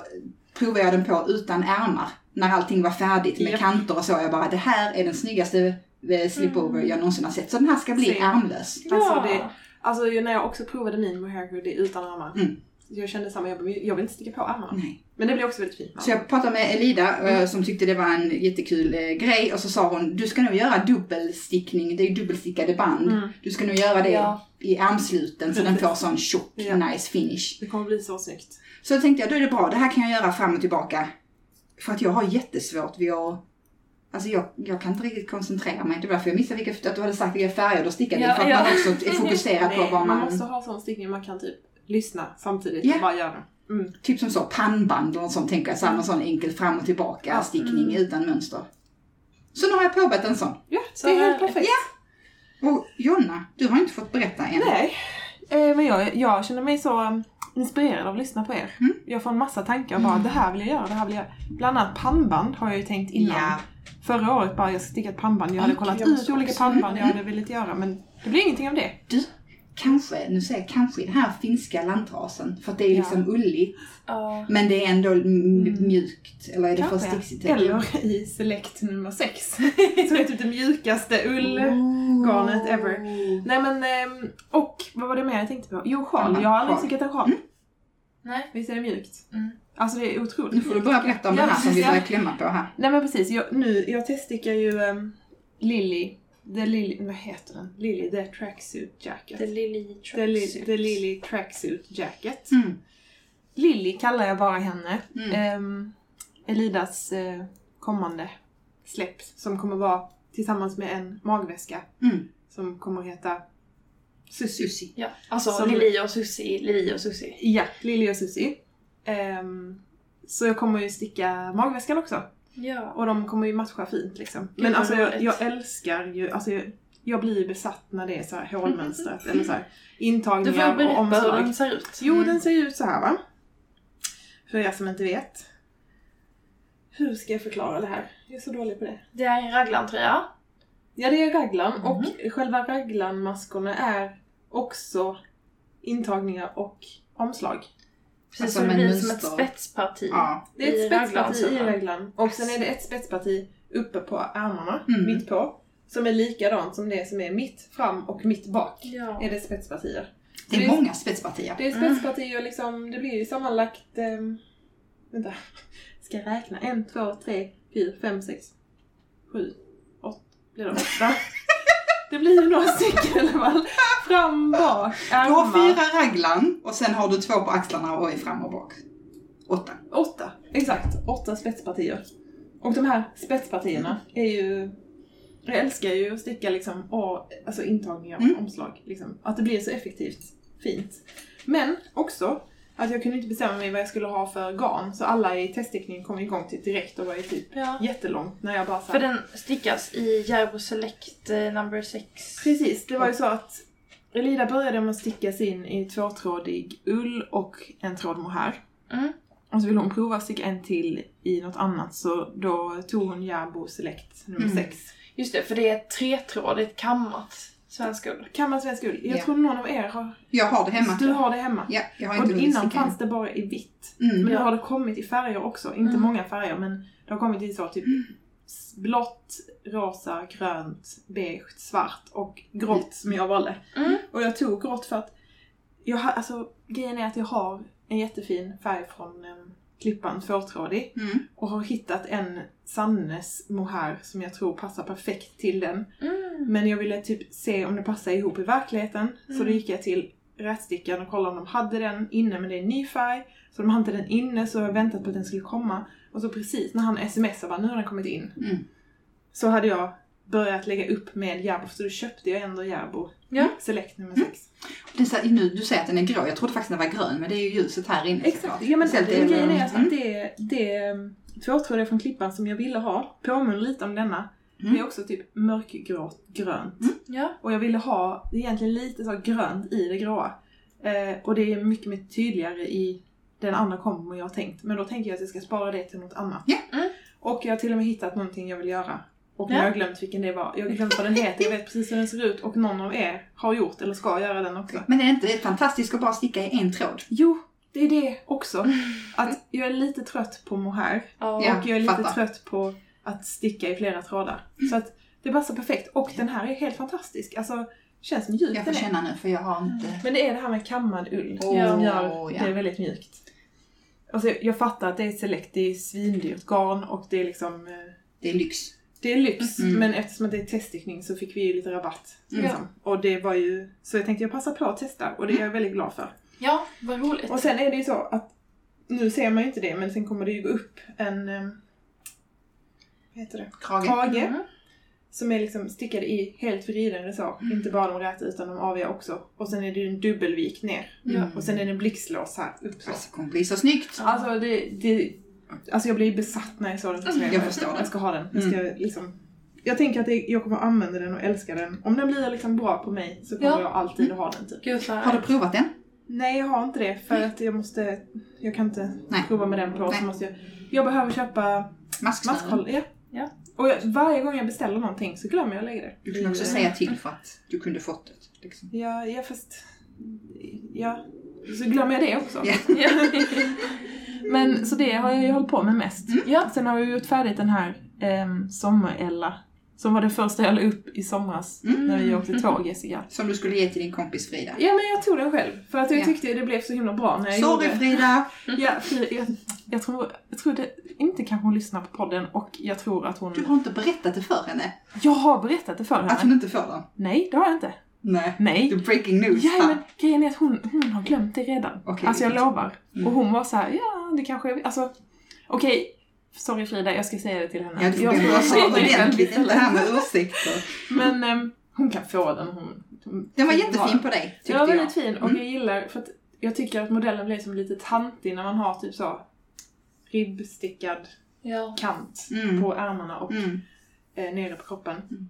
provade jag den på utan ärmar. När allting var färdigt med Japp. kanter och så. Jag bara, det här är den snyggaste eh, slipover jag någonsin har sett. Så den här ska bli Se. ärmlös. Alltså, Ja. det, alltså när jag också provade min mohair hoodie utan armar. Mm. Jag kände samma, jag, jag vill inte sticka på armarna. Nej. Men det blir också väldigt fint. Så jag pratade med Elida eh, som tyckte det var en jättekul eh, grej och så sa hon, du ska nog göra dubbelstickning, det är ju dubbelstickade band. Mm. Du ska nog göra det Ja. i armsluten så den får sån tjock, Ja. nice finish. Det kommer bli så snyggt. Så då tänkte jag, då är det bra, det här kan jag göra fram och tillbaka. För att jag har jättesvårt vid att Alltså jag, jag kan inte riktigt koncentrera mig. Det var därför jag missade vilka, att du hade sagt vilka färger du stickade. Ja, För att ja. man också är fokuserad på vad man man... måste ha sån stickning man kan typ lyssna samtidigt Ja. och bara göra. Mm. Typ som så pannband och sånt tänker jag. Samma sån enkel fram och tillbaka Ja. stickning utan mönster. Så nu har jag påbörjat en sån. Ja, Så det är helt perfekt. Och Jonna, du har inte fått berätta än. Nej, eh, men jag, jag känner mig så um, inspirerad av att lyssna på er. Mm. Jag får en massa tankar och bara det här vill jag göra, det här vill jag. Bland annat pannband har jag ju tänkt innan. Ja. Förra året bara jag ska sticka ett pannband. Jag hade kollat ut olika pannband jag Mm. hade velat göra men det blir ingenting av det. Du, kanske, nu säger jag kanske i den här finska lantrasen. För att det är Ja. liksom ulligt. Ja. Men det är ändå Mm. mjukt. Eller är det för Kanske. sticksigt? Eller i Select nummer 6. Så det är typ det mjukaste ullgarnet ever. Nej men, ehm, och vad var det mer jag tänkte på? Jo, sjal. Jag har aldrig stickat en sjal. Nej. Visst är det mjukt? Mm. Alltså det är otroligt Nu får du börja berätta om Ja, det här som vi ja. börjar klämma på här. Nej men precis, jag, nu, jag teststickar ju um, Lily, the Lily, vad heter den? Lily the tracksuit jacket. The Lily Tracksuit. the Lily tracksuit jacket. Mm. Lily kallar jag bara henne. Mm. Ehm, Elidas eh, kommande släpp som kommer vara tillsammans med en magväska Mm. som kommer heta Susie. Susie. Ja, alltså Som- Lili och Susie, Lili och Susie. Ja, Lily och Susie. Ehm, så jag kommer ju sticka magväskan också. Ja. Och de kommer ju matcha fint liksom. Gud, Men alltså jag, jag älskar ju, alltså jag, jag blir besatt när det är så här hålmönstrat eller så här intagningar Du får och berätta hur omslag. den ser ut. Jo, Mm. den ser ju ut så här va. För er som inte vet. Hur ska jag förklara det här? Jag är så dålig på det. Det är en raglantröja. Ja, det är raglan och Mhm. själva raglanmaskorna är också intagningar och omslag. Precis Alltså som det blir som ett spetsparti. Ja. Det är ett spetsparti i raglan. och sen är det ett spetsparti uppe på ärmarna, Mm. mitt på. Som är likadant som det som är mitt fram och mitt bak. Ja. Är det spetspartier. Det är många spetspartier. Det är spetspartier liksom, det blir ju sammanlagt... Um, vänta. Ska jag räkna? En, två, tre, fyra, fem, sex, sju, åtta. Blir det åtta? Det blir ju några stycken i alla fall. Fram, bak, Du har fyra raglan och sen har du två på axlarna och är fram och bak. Åtta. Åtta, exakt. Åtta spetspartier. Och de här spetspartierna är ju... Jag älskar ju att sticka liksom, och, alltså intagningar och Mm. omslag. Liksom. Att det blir så effektivt fint. Men också att jag kunde inte bestämma mig vad jag skulle ha för garn. Så alla i teststickningen kom igång till direkt och var ju typ Ja. jättelångt när jag bara sa För den stickas i Järbo Select eh, number 6. Precis, det var ju så att Elida började med att sticka sin i tvåtrådig ull och en tråd mohair. Mm. Och så ville hon prova att sticka en till i något annat så då tog hon Järbo Select nummer Mm. 6. Just det, för det är tretrådigt kammat svensk ull. Kammad svensk ull. Jag Ja. tror någon av er har... Jag har det hemma. Du har det hemma. Ja, jag har Och inte hunnit innan fanns det bara i vitt. Mm. Men Ja. nu har det kommit i färger också. Inte Mm. många färger men det har kommit i så typ blått, rosa, grönt, beige, svart och grått som jag valde. Mm. Och jag tog grått för att jag har, alltså grejen är att jag har en jättefin färg från um, Klippan tvåtrådig Mm. och har hittat en Sannes mohair som jag tror passar perfekt till den. Mm. Men jag ville typ se om det passar ihop i verkligheten. Så Mm. då gick jag till rätstickan och kollade om de hade den inne, men det är en ny färg. Så de hade inte den inne, så jag väntat på att den skulle komma. Och så precis när han smsade bara, nu har den kommit in. Mm. Så hade jag börjat lägga upp med Järbo, så då köpte jag ändå Järbo Ja. Select nummer Mm. 6. Det är så här, nu, du säger att den är grå, jag trodde faktiskt den var grön men det är ju ljuset här inne Exakt, ja men grejen är alltså Mm. att det, det um, tvåtrådiga från Klippan som jag ville ha påminner lite om denna. Mm. Det är också typ mörkgrått, grönt. Ja. Och jag ville ha egentligen lite så grönt i det gråa. Eh, och det är mycket mer tydligare i den andra kombon jag har tänkt. Men då tänker jag att jag ska spara det till något annat. Ja. Mm. Och jag har till och med hittat någonting jag vill göra. Och Ja. jag har glömt vilken det var. Jag har glömt vad den heter, jag vet precis hur den ser ut och någon av er har gjort eller ska göra den också. Men är det inte det fantastiskt att bara sticka i en tråd? Jo, det är det också. Att jag är lite trött på mohair. Ja. Och jag är lite fattar. trött på att sticka i flera trådar. Så att det passar perfekt. Och den här är helt fantastisk. Alltså, känns mjuk Jag får den är. känna nu för jag har inte... Men det är det här med kammad ull Åh, som gör ja. det väldigt mjukt. Alltså, jag fattar att det är select, det är svindyrt garn och det är liksom eh, Det är lyx. Det är lyx, Mm. men eftersom det är teststickning så fick vi ju lite rabatt. Mm. Liksom. Och det var ju, så jag tänkte jag passar på att testa och det är jag väldigt glad för. ja, vad roligt. Och sen är det ju så att, nu ser man ju inte det, men sen kommer det ju gå upp en, eh, vad heter det? Krage. Krage. Mm. Som är liksom stickade i helt vriden resår. Inte bara de räta utan de aviga också. Och sen är det ju en dubbelvik ner. Mm. Och sen är det en blixtlås här upp så. Alltså, det kommer bli så snyggt. Alltså det, det, alltså jag blir besatt när jag såg den. Så Jag förstår. Jag ska ha den. Jag, ska liksom, jag tänker att det, jag kommer använda den och älska den. Om den blir liksom bra på mig så kommer Ja. jag alltid att ha den typ. Gud, så Har du provat den? Nej, jag har inte det. För att jag måste, jag kan inte Nej. prova med den på. Så Nej. måste jag, jag behöver köpa Masksnören? maskhåll. Ja. Ja. Och jag, varje gång jag beställer någonting så glömmer jag att lägga det. Du kan också i, säga till för att du kunde fått det. Liksom. Ja, ja fast... Ja. Så glömmer jag det också. Ja. Men så det har jag ju hållit på med mest. Mm. Ja. Sen har jag gjort färdigt den här um, Sommar-Ella. Som var det första jag la upp i somras Mm. när vi åkte tåg, Jessica. Som du skulle ge till din kompis Frida. Ja, men jag tog den själv. För att jag Ja. tyckte det blev så himla bra när jag Sorry gjorde... Frida! Ja, jag, jag, tror, jag tror det, inte kanske hon lyssnar på podden och jag tror att hon... Du har inte berättat det för henne. Jag har berättat det för henne. Att hon inte får den. Nej, det har jag inte. Nej. Nej. Det är breaking news Ja, men grejen är att hon, hon har glömt det redan. Okej, alltså jag lovar. Mm. Och hon var så här, ja det kanske jag Alltså, okej. Sorry Frida, jag ska säga det till henne. Ja, du får jag jag sa det själv ordentligt. Inte det här med ursäkter. Men ehm, hon kan få den. Hon, hon, Den var jättefin på dig, tyckte Den var jag. väldigt fin och Mm. jag gillar, för att jag tycker att modellen blir som lite tantig när man har typ så ribbstickad ja. kant Mm. på ärmarna och Mm. eh, nere på kroppen. Mm.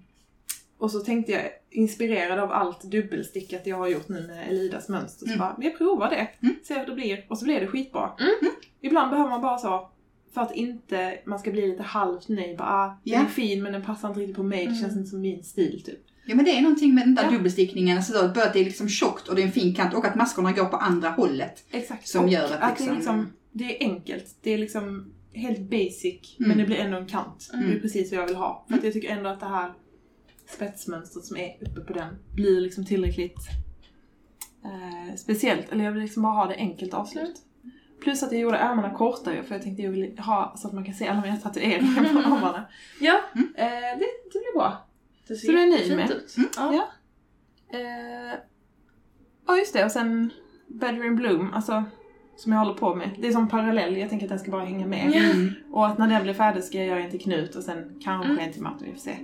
Och så tänkte jag, inspirerad av allt dubbelstickat jag har gjort nu med Elidas mönster, så Mm. bara, men jag provar det. Mm. Ser hur det blir. Och så blir det skitbra. Mm. Ibland behöver man bara så, för att inte man ska bli lite halvt nöjd, bara, ah, den Ja. är fin men den passar inte riktigt på mig, det Mm. känns inte som min stil typ. Ja men det är någonting med den där Ja. dubbelstickningen, alltså då, att det är liksom tjockt och det är en fin kant och att maskorna går på andra hållet. Exakt. Som och gör att att det, liksom- är liksom, det är enkelt. Det är liksom helt basic, Mm. men det blir ändå en kant. Mm. Det är precis vad jag vill ha. För att jag tycker ändå att det här spetsmönstret som är uppe på den blir liksom tillräckligt eh, speciellt. Eller jag vill liksom bara ha det enkelt avslut. Plus att jag gjorde ärmarna kortare för jag tänkte jag vill ha så att man kan se alla mina tatueringar på armarna. Ja, Eh, det, det blir bra. det Så du är nöjd med? ut. Mm. Ja. Ja. Eh, ja just det, och sen Better in Bloom, alltså som jag håller på med. Det är som parallell, jag tänker att den ska bara hänga med. Mm. Och att när den blir färdig ska jag göra en till Knut och sen kanske Mm. en till Martin, vi får se.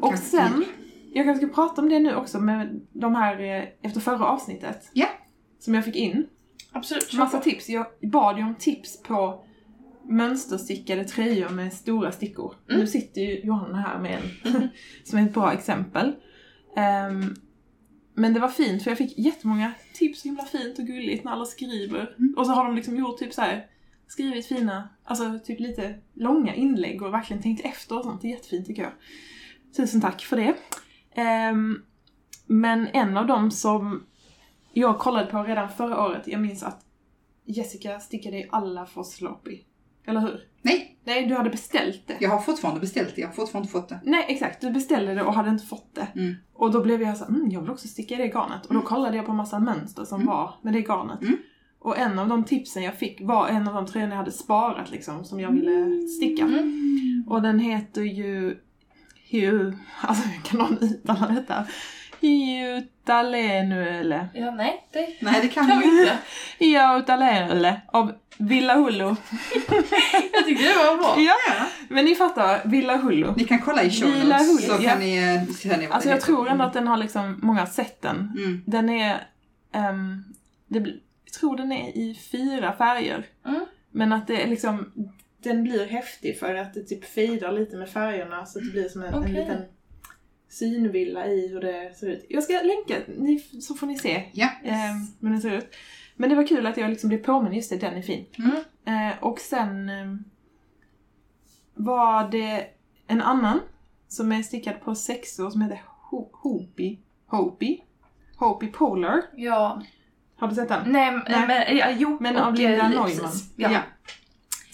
Och Kanske sen, jag kanske ska prata om det nu också med de här eh, efter förra avsnittet. Ja. Som jag fick in. Absolut. Massa tips. Jag bad ju om tips på mönsterstickade tröjor med stora stickor. Mm. Nu sitter ju Johanna här med en som är ett bra exempel. Ehm, men det var fint för jag fick jättemånga tips, så himla fint och gulligt när alla skriver. Mm. Och så har de liksom gjort typ så här skrivit fina, alltså typ lite långa inlägg och verkligen tänkt efter och sånt. Det är jättefint tycker jag. Tusen tack för det. Ehm, men en av dem som jag kollade på redan förra året, jag minns att Jessica stickade i alla för sloppy. Eller hur? Nej, Nej, du hade beställt det. jag har fortfarande beställt det, jag har fortfarande inte fått det. Nej, exakt. Du beställde det och hade inte fått det. Mm. Och då blev jag så här, mm, jag vill också sticka i det garnet. Och då kollade jag på massa mönster som Mm. var med det garnet. Mm. Och en av de tipsen jag fick var en av de tröjorna jag hade sparat liksom, som jag ville sticka. Mm. Och den heter ju... Hugh, alltså hur kan någon uttala detta? Jutalenuele. Ja, nej, det Nej, det kan kan vi inte. Jutalenuele av Villa Hullu. Jag tycker det var bra. Ja, men ni fattar, Villa Hullu. Ni kan kolla i show notes Hullu, så ja. kan ni, ser ni Alltså jag tror ändå att den har liksom många sett den. Mm. Den är, ehm, det, jag tror den är i fyra färger. Mm. Men att det är liksom, den blir häftig för att det typ fejdar lite med färgerna så att det blir som en, Okej. en liten synvilla i hur det ser ut. Jag ska länka, ni, så får ni se Ja. ehm, hur den ser ut. Men det var kul att jag liksom blev påminn, just det, den är fin. Mm. Eh, och sen ehm, var det en annan som är stickad på sexor som heter Ho- Hopi. Hopi? Hopi Polar. Ja. Har du sett den? Nej, Nej. men ja, jo. Men av Linda eh, Neumann. Ja. Ja.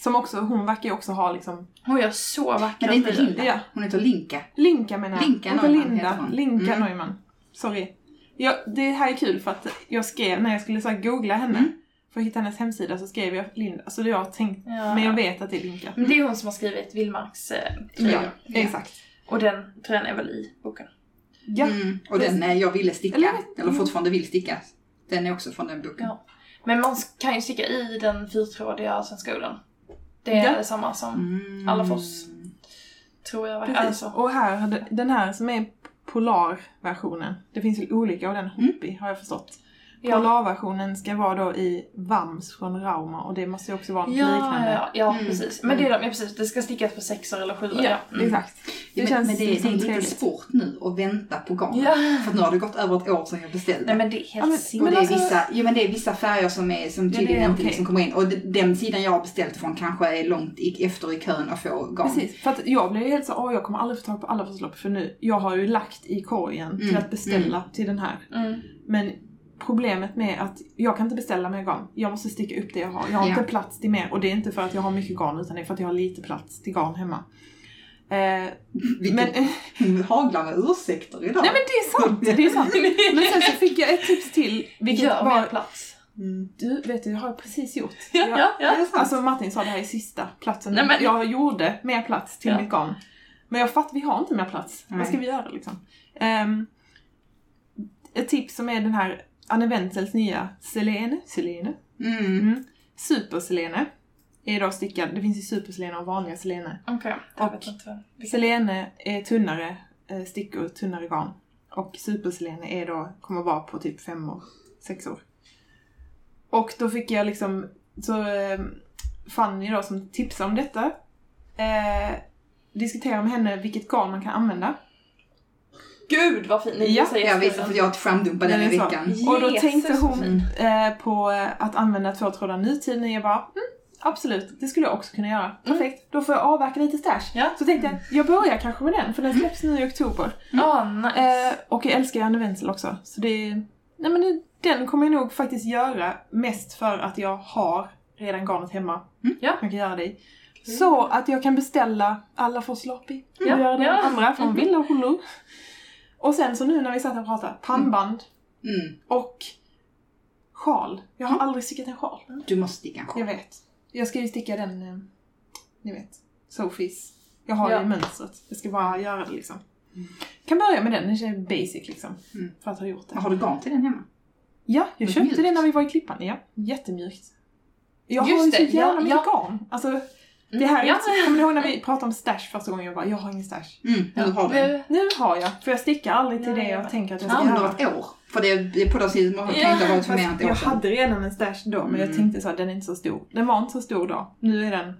Som också, hon verkar ju också ha liksom... Hon gör så vackra Men det är inte. Linda. Ja. Hon heter Linka. Linka menar jag. Linka Neumann Linda. heter hon. Linka Mm. Neumann. Sorry. Ja, det här är kul för att jag skrev, när jag skulle så googla henne Mm. för att hitta hennes hemsida så skrev jag Linda. Alltså jag har tänkt, Ja. men jag vet att det är Linka. Men det är hon som har skrivit Vildmarks eh, Ja, tröjor. exakt. Och den tröjan är väl i boken. Ja, Mm. Och den eh, jag ville sticka, Eller- eller, mm. fortfarande vill sticka, den är också från den boken. Ja. Men man kan ju sticka i den fyrtrådiga svenska ullen. Det är Ja. samma som, Mm. Alafors. tror jag. Precis. Alltså. Och här, den här som är polarversionen, det finns väl olika och den Hopi har jag förstått. Ja. Polarversionen ska vara då i Vams från Rauma och det måste ju också vara något Ja, liknande. ja, ja Mm. precis. Men det är de, ja, precis. Det ska stickas på sexor eller sjuor. Ja, Mm. exakt. Det men, känns men det, det är lite trevligt. svårt nu att vänta på garnet. Ja. För nu har det gått över ett år sedan jag beställde. Nej men det är helt Ja, men- och det är, alltså- vissa, jo, men det är vissa färger som, är, som Ja, det är tydligen inte okej. liksom kommer in. Och de- den sidan jag har beställt från kanske är långt i, efter i kön att få garn. Precis, för att jag blev helt så, åh jag kommer aldrig få tag på alla förslag för nu, jag har ju lagt i korgen till Mm, att beställa till den här. Mm. Men problemet med att jag kan inte beställa mer garn. Jag måste sticka upp det jag har. Jag har Ja. inte plats till mer och det är inte för att jag har mycket garn utan det är för att jag har lite plats till garn hemma. Eh, Vilket men, haglar med ursäkter idag. nej men det är sant! Det är sant. Men sen så fick jag ett tips till. Vilket Gör mer var, plats. Mm. du vet du, det har jag precis gjort. Ja, jag, ja, ja. Alltså Martin sa det här är sista platsen. Nej, men- Jag gjorde mer plats till Ja. mitt garn. Men jag fattar, vi har inte mer plats. Nej. Vad ska vi göra liksom? Ehm, ett tips som är den här Anne Wenzels nya Selene, Selene, Mm. mm. Super-Selene. Är då stickad, det finns ju Super-Selene och vanliga Selene. Okej, jag Och vet inte. vilka- Selene är tunnare eh, stickor, tunnare garn. Och Super-Selene är då, kommer vara på typ fem år, sex år. Och då fick jag liksom, så eh, Fanny då som tipsade om detta, eh, diskutera med henne vilket garn man kan använda. Gud vad fin! Ja, Jag gästfilmen. för jag har skärmdumpat den Den i veckan. Och då tänkte hon eh, på att använda två trådar nutid när jag bara, mm, absolut, det skulle jag också kunna göra. Perfekt, då får jag avverka lite stash. Ja. Så tänkte jag, jag börjar kanske med den för den släpps nu i oktober. Ja, nice. Eh, och jag älskar Anne Wenzel också. Så det, nej men det, den kommer jag nog faktiskt göra mest för att jag har redan garnet hemma. Mm. Ja. Jag kan göra det i. Så att jag kan beställa alla för sloppy och Ja, göra de ja. andra från Mhm. Villa och Hullo. Och sen så nu när vi satt och pratade, pannband Mm. och sjal. Jag har aldrig stickat en sjal. Du måste sticka en sjal. Jag vet. Jag ska ju sticka den, eh, ni vet, Sophies. Jag har Ja. ju mönstret. Jag ska bara göra det liksom. Kan börja med den, den är basic liksom. Mm. För att ha gjort det. Har du garn till den hemma? Ja, jag köpte mjukt. det när vi var i Klippan. Ja, jättemjukt. Jag Just har ju så jävla mycket ja. garn. Alltså, det här är Ja. kommer ni ihåg när vi pratade om stash första gången? Jag bara, jag har ingen stash. Mm, du har den. Nu- Nu har jag, för jag stickar aldrig till det ja, jag ja. tänker att jag ska Under göra. ett år. För det, det på avsnittet kan Ja, inte ha varit för mer än ett år jag sedan. hade redan en stash då, men jag Mm. tänkte så att den är inte så stor. Den var inte så stor då. Nu är den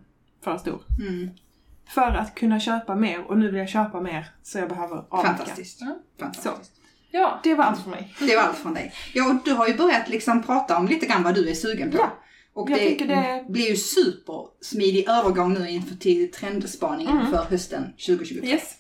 för stor. Mm. För att kunna köpa mer, och nu vill jag köpa mer, så jag behöver avverka. Fantastiskt. Mm. Fantastiskt. Ja. Det var allt för mig. Det var allt från dig. Ja, och du har ju börjat liksom prata om lite grann vad du är sugen på. Ja. Och Jag det, det- blir ju supersmidig övergång nu inför till trendspaningen Mm. för hösten 2023. Yes.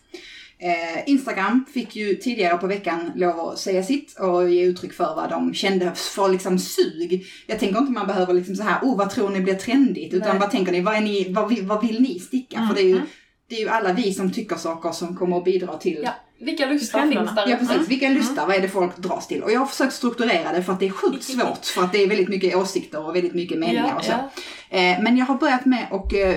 Eh, Instagram fick ju tidigare på veckan lov att säga sitt och ge uttryck för vad de kände för liksom sug. Jag tänker inte man behöver liksom så här, oh vad tror ni blir trendigt? Utan Nej. vad tänker ni, vad, är ni, vad, vill, vad vill ni sticka? Mm, För det är, ju, mm. det är ju alla vi som tycker saker som kommer att bidra till Ja. Vilka lustar finns där Ja precis, vilka lustar, vad är det folk dras till? Och jag har försökt strukturera det för att det är sjukt svårt för att det är väldigt mycket åsikter och väldigt mycket meningar Ja, och så. ja. Eh, men jag har börjat med att eh,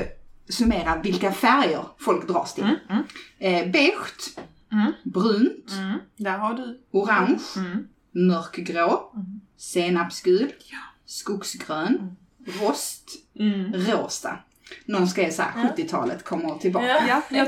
summera vilka färger folk dras till. Mm, mm. Eh, beige Mm. brunt, Mm. Där har du. orange, Mm. mörkgrå, Mm. senapsgul, Ja. skogsgrön, rost, Mm. rosa. Någon skrev såhär, Ja. 70-talet kommer tillbaka. Ja. Ja, jag,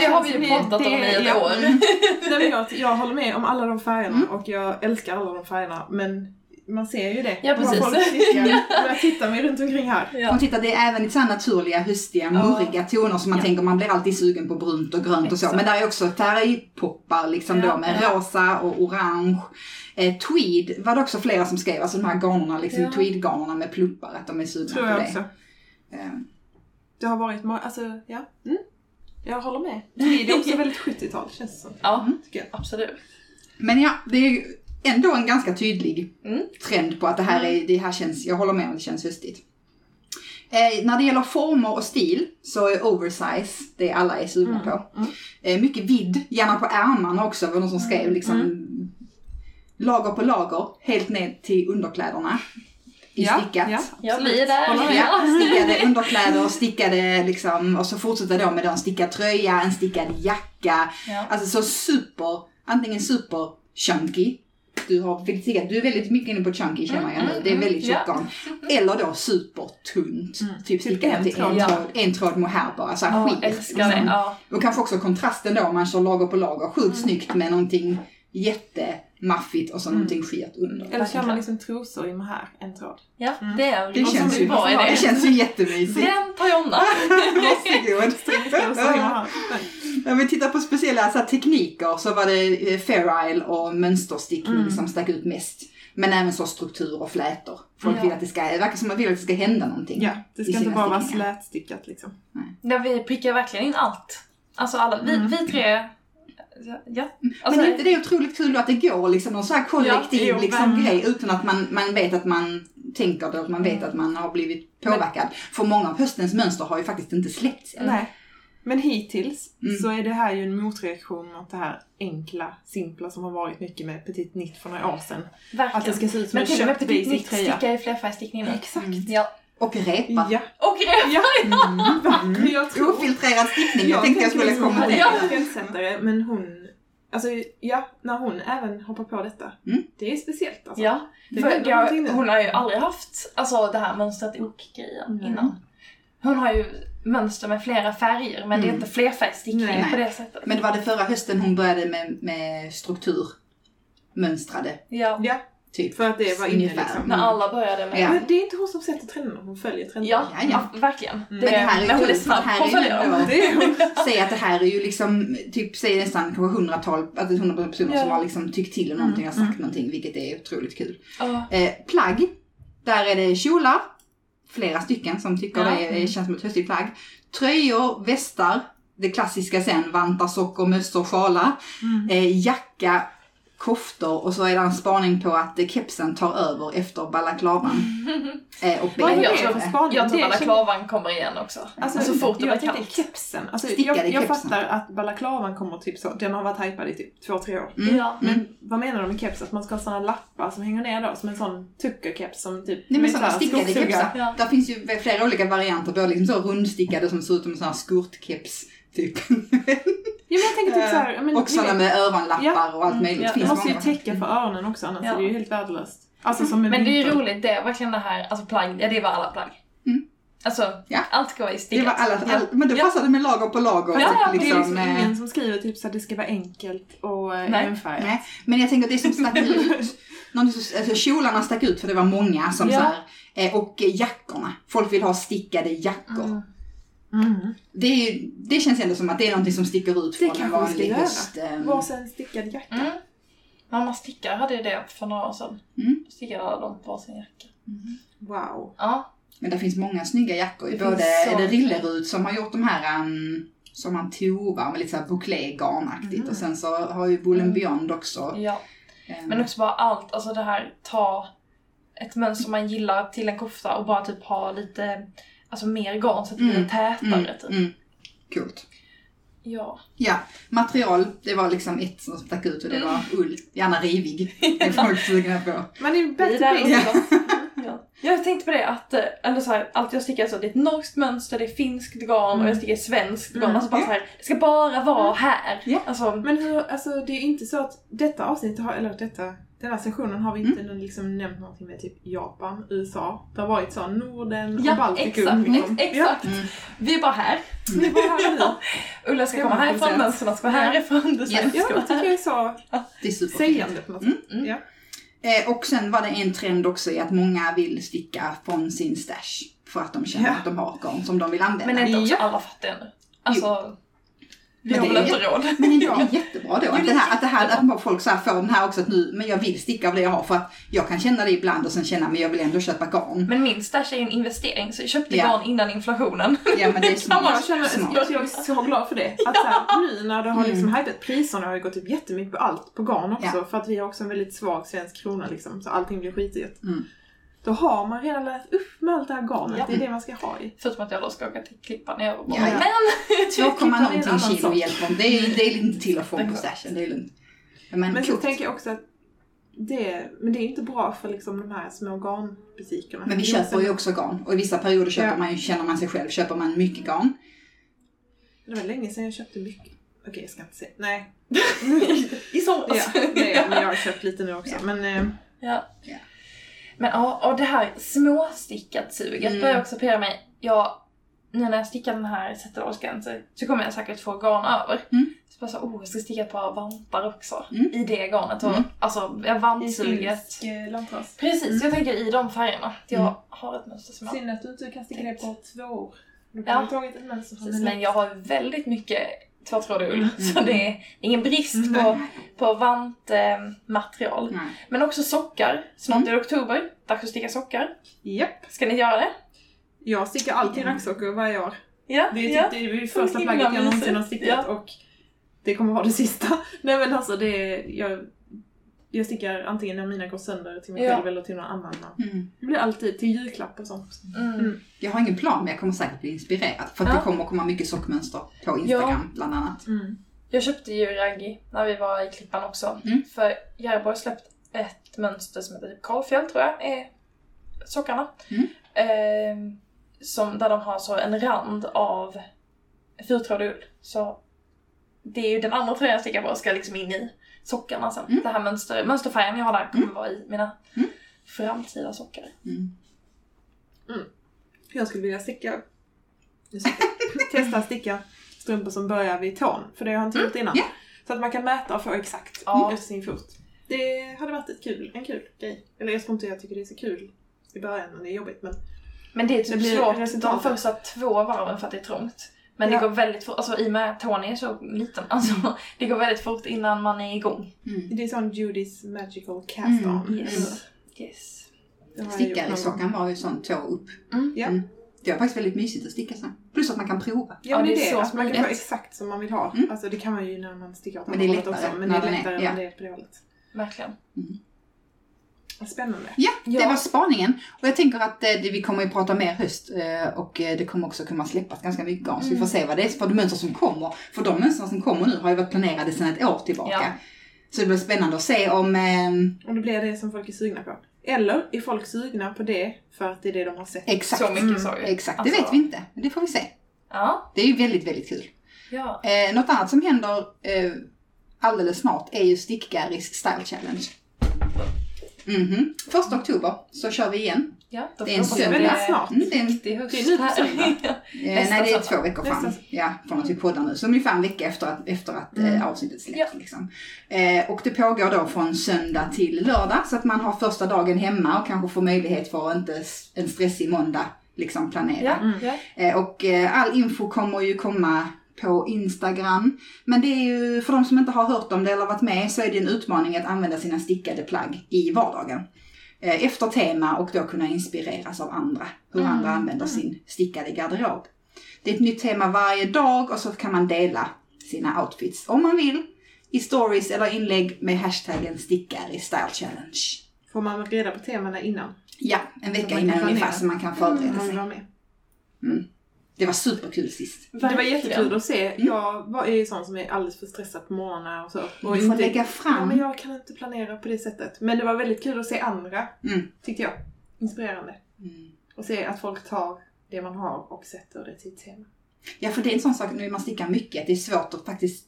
Det har vi ju pratat om i ett år. Nej, men jag, jag håller med om alla de färgerna Mm. och jag älskar alla de färgerna men man ser ju det. Ja, precis. folk jag tittar mig runt omkring här. Ja. Och titta, det är även lite så naturliga, höstiga, murriga toner som man Ja. tänker, man blir alltid sugen på brunt och grönt och så. Men där är också färgpoppar liksom Ja, då med ja. rosa och orange. Eh, tweed var det också flera som skrev, alltså de här garnerna, liksom Ja. tweedgarnerna med pluppar, att de är sugna Tror på jag det. också. Eh, Det har varit, må- alltså ja. Mm. Jag håller med. Det är också väldigt 70-tal känns det som. Ja, Tycker jag. absolut. Men ja, det är ju ändå en ganska tydlig Mm. trend på att det här, är, det här känns, jag håller med om det känns höstigt. Eh, när det gäller former och stil så är oversize det alla är sugna Mm, på. Eh, mycket vidd, gärna på ärmarna också var någon som skrev liksom lager på lager, helt ned till underkläderna. I Ja, stickat. ja. Jag blir där. Ja, stickade underkläder, stickade liksom, och så fortsätter då med en stickad tröja, en stickad jacka. Ja. Alltså så super, antingen super chunky, du har väldigt stickat, du är väldigt mycket inne på chunky känner jag nu, mm, det är väldigt mm, tjock ja. garn. Eller då supertunt, Mm. typ Typ stickat en till tråd. en tråd, en tråd mohair bara, så här Ja, skit. älskar det. liksom. Ja. Och kanske också kontrasten då, om man kör lager på lager, sjukt Mm. snyggt med någonting jättemaffigt och så Mm. någonting skit under. Eller kör man liksom trosor i mohair, en tråd. ja, Mm. det är Det känns, ju, bra idé. det känns ju jättemysigt. Den tar Jonna. Varsågod. Trosor i mohair. Om vi tittar på speciella så här, tekniker så var det eh, Fair Isle och mönsterstickning Mm. som stack ut mest. Men även så struktur och flätor. Folk Ja. vill att det ska, det verkar som att man vill att det ska hända någonting. Ja, det ska inte bara vara slätstickat liksom. Där vi prickar verkligen in allt. Alltså alla, vi, Mm. vi tre. Ja. Alltså, Men är inte det otroligt kul då att det går liksom någon så här kollektiv Ja, jo, liksom, men- grej utan att man, man vet att man tänker det, att man vet att man har blivit påverkad. För många av höstens mönster har ju faktiskt inte släppts än. Nej. Men hittills Mm. så är det här ju en motreaktion mot det här enkla, simpla som har varit mycket med Petit Nitt för några år sedan. verkligen. Att det ska se ut som Men en till och med köpt Petit basic Nitt tröja. stickar i flerfärgstickning. Exakt. Ja. Och repa. Ja. Och det. Ja, Mm. mm. jag tror... Ofiltrerad stickning, jag tänkte jag skulle liksom komma till. är en trendsättare, men hon... Alltså, ja, när hon även hoppar på detta. Mm. Det är speciellt alltså. Ja. Det För jag, hon har ju aldrig haft alltså, det här mönstret ok-grejen innan. Hon har ju mönster med flera färger men det är Mm. inte flerfärgstickning på det sättet. Men det var det förra hösten hon började med, med struktur. Mönstrade, Ja. Ja, typ. för att det var inne Ungefär. liksom. När alla började med... Ja. Men det är inte hon som sätter trenderna, hon följer trenderna. Ja, Ja, ja. ja, verkligen. Mm. Det, Men det här är men hon kul, är snabb ju följa ändå- dem. Hon. Säg att det här är ju liksom, typ, säg nästan kanske hundratal, alltså hundra personer Ja. som har liksom tyckt till om någonting, har sagt Mm. någonting, vilket är otroligt kul. Ja. Eh, plagg, där är det kjolar, flera stycken som tycker Ja. det är, känns som ett höstigt plagg. Tröjor, västar, det klassiska sen, vantar, sockor, mössor, sjalar. Mm. Eh, jacka, koftor och så är det en spaning på att kepsen tar över efter balaklavan. eh, och Vad är det jag för tror, spaning? jag tror balaklavan kommer igen också. Alltså, så fort det jag blir kallt. kepsen. Alltså, jag, jag kepsen. fattar att balaklavan kommer typ så, den har varit hypad i typ två, tre år. Mm. Ja. Mm. Men vad menar de med keps? Att man ska ha såna lappar som hänger ner då? Som en sån tuckerkeps som typ... Nej men sådana stickade kepsar. Ja. Där finns ju flera olika varianter, både liksom så rundstickade som ser ut som en sån här skurtkeps. Typ. Ja men jag tänker typ såhär... ja, men och sådana med öronlappar Ja. och allt Mm, möjligt. ja. Det måste ju täcka för öronen också annars Ja. är det ju helt värdelöst. Alltså som Men det är ju roligt, det är verkligen det här, alltså plagg, ja det var alla plagg. Mm. Alltså, Ja. allt ska vara i Det stickat. var alla, all, men det Ja. passade med lager på lager. Ja, och ja, Det är liksom, liksom eh, ingen som skriver typ så att det ska vara enkelt och eh, Nej. enfärgat. Nej, men jag tänker att det som stack ut, alltså kjolarna stack ut för det var många som Ja. så här, eh, och eh, jackorna. Folk vill ha stickade jackor. Mm. Mm. Det, det känns ändå som att det är någonting som sticker ut Det från en kanske vi ska vanlig göra. höst. ehm, Varsin stickad jacka. Mm. Mamma stickar hade ju det för några år sedan. Mm. Stickade alla dem på sin jacka. Wow. Ja. Men det finns många snygga jackor. Det Både så är det. Rillerud som har gjort de här um, som man tovar med lite såhär bouclé-garnaktigt. Mm. Och sen så har ju and Mm. Beyond också. ja. ehm, Men också bara allt, alltså det här ta ett mönster man gillar till en kofta och bara typ ha lite, alltså mer garn så att det blir Mm. tätare typ. mm, Coolt. Ja. Ja, material, det var liksom ett som stack ut och det Mm. var ull. Gärna rivig. Det är folk sugna på. Men det är ju basic. också. ja. Jag tänkte på det att, eh, eller så här, allt jag stickar så det är ett norskt mönster, det är finskt garn och jag stickar svenskt garn. Mm. Alltså bara Ja. så här, det ska bara vara här. Ja. Alltså, Men hur, alltså det är inte så att detta avsnittet har, eller detta, den här sessionen har vi inte liksom nämnt någonting med typ Japan, USA. Det har varit så Norden Ja, och Baltikum. exakt, liksom. ex- exakt. Mm. Vi är bara här. Ja, det är bara här nu. Ulla ska Det komma härifrån, mönstren ska vara härifrån, design Ja, ska det tycker jag är så Det är sägande på något sätt. Mm. Ja. Eh, och sen var det en trend också i att många vill sticka från sin stash. För att de känner Ja. att de har garn som de vill använda. Men är inte också Ja. alla fattiga nu? Alltså, vi Men har det väl är inte råd? Men det Ja. är jättebra då. Att det här, att, det här, att folk så här får den här också att nu, men jag vill sticka av det jag har. För att jag kan känna det ibland och sen känna, men jag vill ändå köpa garn. Men min stash är ju en investering så jag köpte Ja. garn innan inflationen. Ja men det är Jag smart. känner, smart. jag, jag är så glad för det. Att så här, nu när det har liksom Mm. hypat, priserna har ju gått upp jättemycket på allt, på garn också. Ja. För att vi har också en väldigt svag svensk krona liksom, så allting blir skitigt. Mm. Då har man redan lärt upp med allt det här garnet, Ja. det är det man ska ha i. Förutom att jag då ska åka till Klippan i Örebro. Ja, ja. Men! 2, en någonting annan kilo sak. hjälper. Det är, det är inte till Det från på stashen, det är lugnt. Men, Men så tänker jag också att det, men det är inte bra för liksom de här små garnbutikerna. Men vi köper ju också garn. Och i vissa perioder köper Ja. man ju, känner man sig själv, köper man mycket garn. Det var länge sedan jag köpte mycket. Okej, jag ska inte säga. Nej. I somras. Ja, är, men jag har köpt lite nu också. Ja. Men eh, Ja. Ja. Men ja, och det här småstickat-suget Mm. börjar också pirra mig. Jag, nu när jag stickar den här Zetterdahlsgränsen så kommer jag säkert få garn över. Mm. Så bara så, oh, jag ska sticka ett par vantar också. Mm. I det garnet. Och, Mm. Alltså, ja, i vantsuget. finsk eh, lantras. Precis, jag tänker i de färgerna. Jag Mm. har ett mönster som jag Synd att du inte kan sticka det på två år. Ja. kan du tagit ett mönster från Precis, en men jag har väldigt mycket tvåtrådig ull. Mm. Så det är ingen brist på, Nej. på vantmaterial. Nej. Men också sockar. Snart Mm. är det oktober. Dags att sticka sockar. Japp. Ska ni göra det? Jag stickar alltid raggsockor varje år. Ja, Det är, ja. typ, det är det första plagget jag någonsin har stickat Ja. och det kommer vara det sista. Nej men alltså det är, jag, jag stickar antingen när mina går sönder till mig Ja. själv eller till någon annan. Mm. Det blir alltid till julklapp och sånt. Mm. Mm. Jag har ingen plan men jag kommer säkert bli inspirerad. För att Ja. det kommer komma mycket sockmönster på Instagram bland annat. Mm. Jag köpte ju raggi när vi var i Klippan också. Mm. För Järbo har släppt ett mönster som heter typ Karlfjäll tror jag är sockarna. Mm. Ehm, som, där de har så en rand av fyrtrådig ull. Så det är ju den andra tröjan jag stickar på ska liksom in i sockarna sen. Mm. Det här mönster, mönsterfärgen jag har där kommer Mm. vara i mina Mm. framtida sockar. Mm. Jag skulle vilja sticka, testa sticka strumpor som börjar vid tån. För det har jag inte gjort innan. Ja. Så att man kan mäta och få exakt Ja. efter sin fot. Det hade varit ett kul, en kul grej. Eller jag tror inte jag tycker det är så kul i början när det är jobbigt men Men det är typ Det blir svårt de första två varven för att det är trångt. Men Ja. det går väldigt fort, alltså i och med att Tony är så liten, alltså det går väldigt fort innan man är igång. Mm. det är sån Judy's magical cast Mm, on. Yes. Yes. Gång. Stickarsockan var ju sån tå upp. Mm. Ja. Mm. Det var faktiskt väldigt mysigt att sticka så. Plus att man kan prova. Ja, men det är det, så att man kan få exakt som man vill ha. Mm. Alltså det kan man ju när man stickar åt Men andra det är hållet lättare också. Men det är lättare ja. när det är på det hållet. Verkligen. Spännande. Ja, det Ja. var spaningen. Och jag tänker att eh, det, vi kommer ju prata mer höst eh, och eh, det kommer också kunna släppas ganska mycket garn. Så vi får se vad det är för mönster som kommer. För de mönster som kommer nu har ju varit planerade sedan ett år tillbaka. Ja. Så det blir spännande att se om... Eh, Om det blir det som folk är sugna på. Eller är folk sugna på det för att det är det de har sett? exakt. Så mycket Mm, ju. Exakt, det Alltså, vet vi inte. Men det får vi se. Ja. Det är ju väldigt, väldigt kul. Ja. Eh, något annat som händer eh, alldeles snart är ju Stickgaris Style Challenge. Mhm. Första oktober så kör vi igen. Ja, då Det är en söndag. väldigt snart. Mm, det är en riktig höst Det är nu på söndag. Nej, det är två veckor fram. Nästa- Ja, från att vi poddar nu. Så ungefär en vecka efter att, efter att eh, avsnittet släpps. Ja. Liksom. Eh, och det pågår då från söndag till lördag. Så att man har första dagen hemma och kanske får möjlighet för att inte en stressig måndag liksom planera. Ja, Mm. Eh, och eh, all info kommer ju komma på Instagram. Men det är ju, för de som inte har hört om det eller varit med, så är det en utmaning att använda sina stickade plagg i vardagen. Eh, efter tema och då kunna inspireras av andra. Hur Mm. andra använder sin stickade garderob. Det är ett nytt tema varje dag och så kan man dela sina outfits om man vill. I stories eller inlägg med hashtaggen stickar style challenge. Får man reda på temana innan? Ja, en vecka innan ungefär så man kan förbereda vill sig. med. Det var superkul sist. Det var jättekul att se. Jag var, är ju sån som är alldeles för stressad på morgnarna och så. Och Du får lägga Ja, fram. men jag kan inte planera på det sättet. Men det var väldigt kul att se andra, Mm. tyckte jag. Inspirerande. Mm. Och se att folk tar det man har och sätter det till ett tema. Ja, för det är en sån sak när man stickar mycket, att det är svårt att faktiskt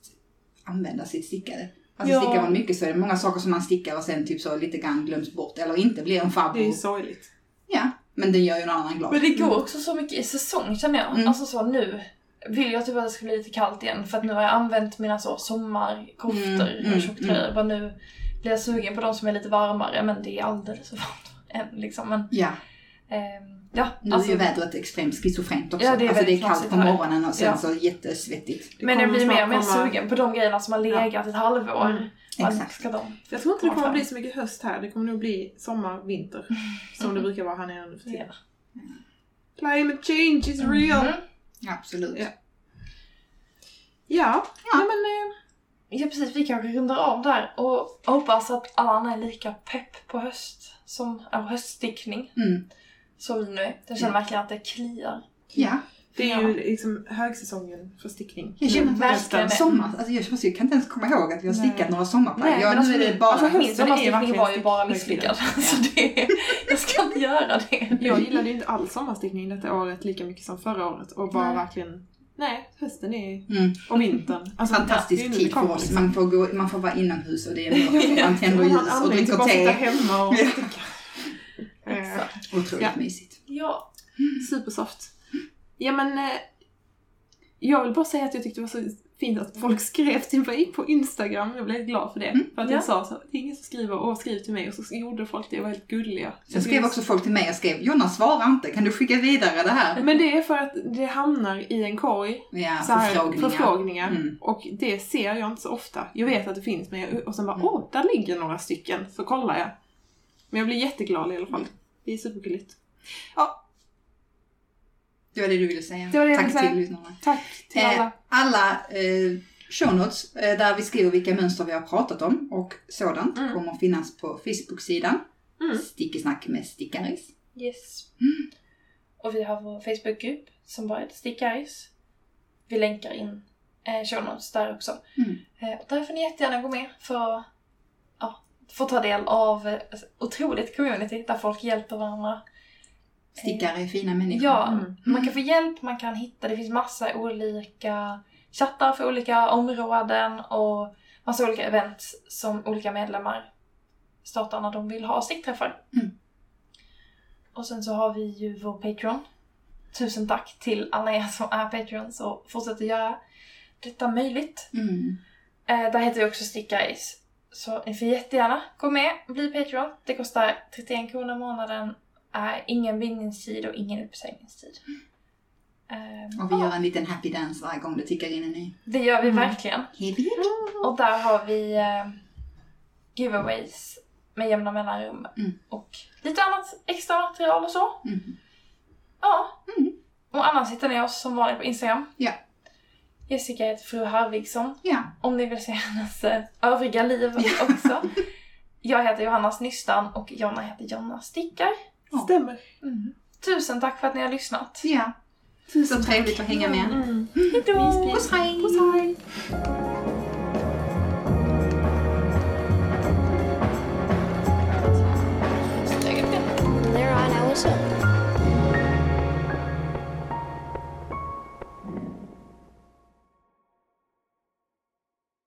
använda sitt stickade. Alltså Ja. stickar man mycket så är det många saker som man stickar och sen typ så lite grann glöms bort eller inte blir en Det är ju farbror. sorgligt. Ja, men det gör ju någon annan glad. Men det går också så mycket i säsong känner jag. Mm. Alltså så nu vill jag typ att det ska bli lite kallt igen för att nu har jag använt mina så sommarkoftor Mm, mm, och tjocktröjor. Bara nu blir jag sugen på de som är lite varmare men det är alldeles för varmt än liksom. Men, Ja, ehm, ja, nu är ju vädret extremt schizofrent också. Ja, det är alltså det är kallt på morgonen och sen Ja. så jättesvettigt. men jag blir mer och mer sugen på de grejerna som har legat ett halvår. Mm, exakt. Ska de? Jag tror inte det kommer bli så mycket höst här. Det kommer nog bli sommar, vinter. Som det brukar vara här nere nu för tiden. Ja. Climate change is real! Mhm. Absolut. Ja. Ja, Ja. Nej, men eh, Ja precis, vi kanske rundar av där och hoppas att alla andra är lika pepp på höst som, äh, höststickning Mm. som vi nu är. Jag känner verkligen att det kliar. Ja. Det är ju liksom högsäsongen för stickning. Jag känner att verkligen sommar. Alltså jag, jag kan inte ens komma ihåg att vi har Nej. stickat några sommarplagg. Nej, Ja, men nu alltså, är det bara alltså min sommarstickning var ju bara misslyckad. Så det, jag ska inte göra det. Jag gillade ju inte alls sommarstickning detta året lika mycket som förra året och bara Nej. verkligen Nej, hösten är Mm. och vintern. Alltså, Fantastisk tid för oss. Man får, gå, man får vara inomhus och det är mörkt. Man tänder Man ljus och dricker te. hemma och Ja. sticka. Exakt. Otroligt Ja. mysigt. Ja. Supersoft. Ja men, eh, jag vill bara säga att jag tyckte det var så fint att folk skrev till mig på Instagram. Jag blev glad för det. Mm. För att Ja. jag sa så, det är ingen som skriver och skriv till mig och så gjorde folk det och var helt gulliga. Sen skrev också folk till mig och skrev Jonna svarar inte, kan du skicka vidare det här? Men det är för att det hamnar i en korg, Ja, så här, förfrågningar. förfrågningar. Mm. Och det ser jag inte så ofta. Jag vet att det finns men jag, och sen bara, Mm. åh, där ligger några stycken. Så kollar jag. Men jag blir jätteglad i alla fall. Det är supergulligt. Ja, Det var det du ville säga. Det var det jag Tack till lyssnarna. tack till Eh, alla. alla eh, show notes eh, där vi skriver vilka mönster vi har pratat om och sådant Mm. kommer att finnas på Facebook-sidan. Mm. Stickesnack med stickaris. Yes. Och vi har vår Facebookgrupp som bara heter Stickaris. Vi länkar in eh, show notes där också. Mm. Eh, och där får ni jättegärna gå med för att ja, få ta del av eh, otroligt community där folk hjälper varandra. Stickare är fina människor. Ja, Mm. man kan få hjälp, man kan hitta, det finns massa olika chattar för olika områden och massa olika events som olika medlemmar startar när de vill ha stickträffar. Mm. Och sen så har vi ju vår Patreon. Tusen tack till alla er som är Patreons och fortsätter göra detta möjligt. Mm. Eh, där heter vi också Stickaris. Så ni får jättegärna gå med och bli Patreon. Det kostar 31 kronor i månaden. Är ingen bindningstid och ingen uppsägningstid. Eh, Och vi ja, gör en liten happy dance varje gång det tickar in en ny. Det gör vi Mm. verkligen. Heavy. Och där har vi eh, giveaways med jämna mellanrum. Mm. Och lite annat extra material och så. Mm. Ja. Mm. Och annars hittar ni oss som vanligt på Instagram. Ja. Jessica heter fru Harvigsson. Ja. Om ni vill se hennes eh, övriga liv också. Jag heter Johanna Snystan och Jonna heter Jonna Stickar. Stämmer. Mm. Tusen tack för att ni har lyssnat. Ja. Tusen Så trevligt att hänga med. Mm. mm. Hejdå! Puss hej! Puss hej. They're.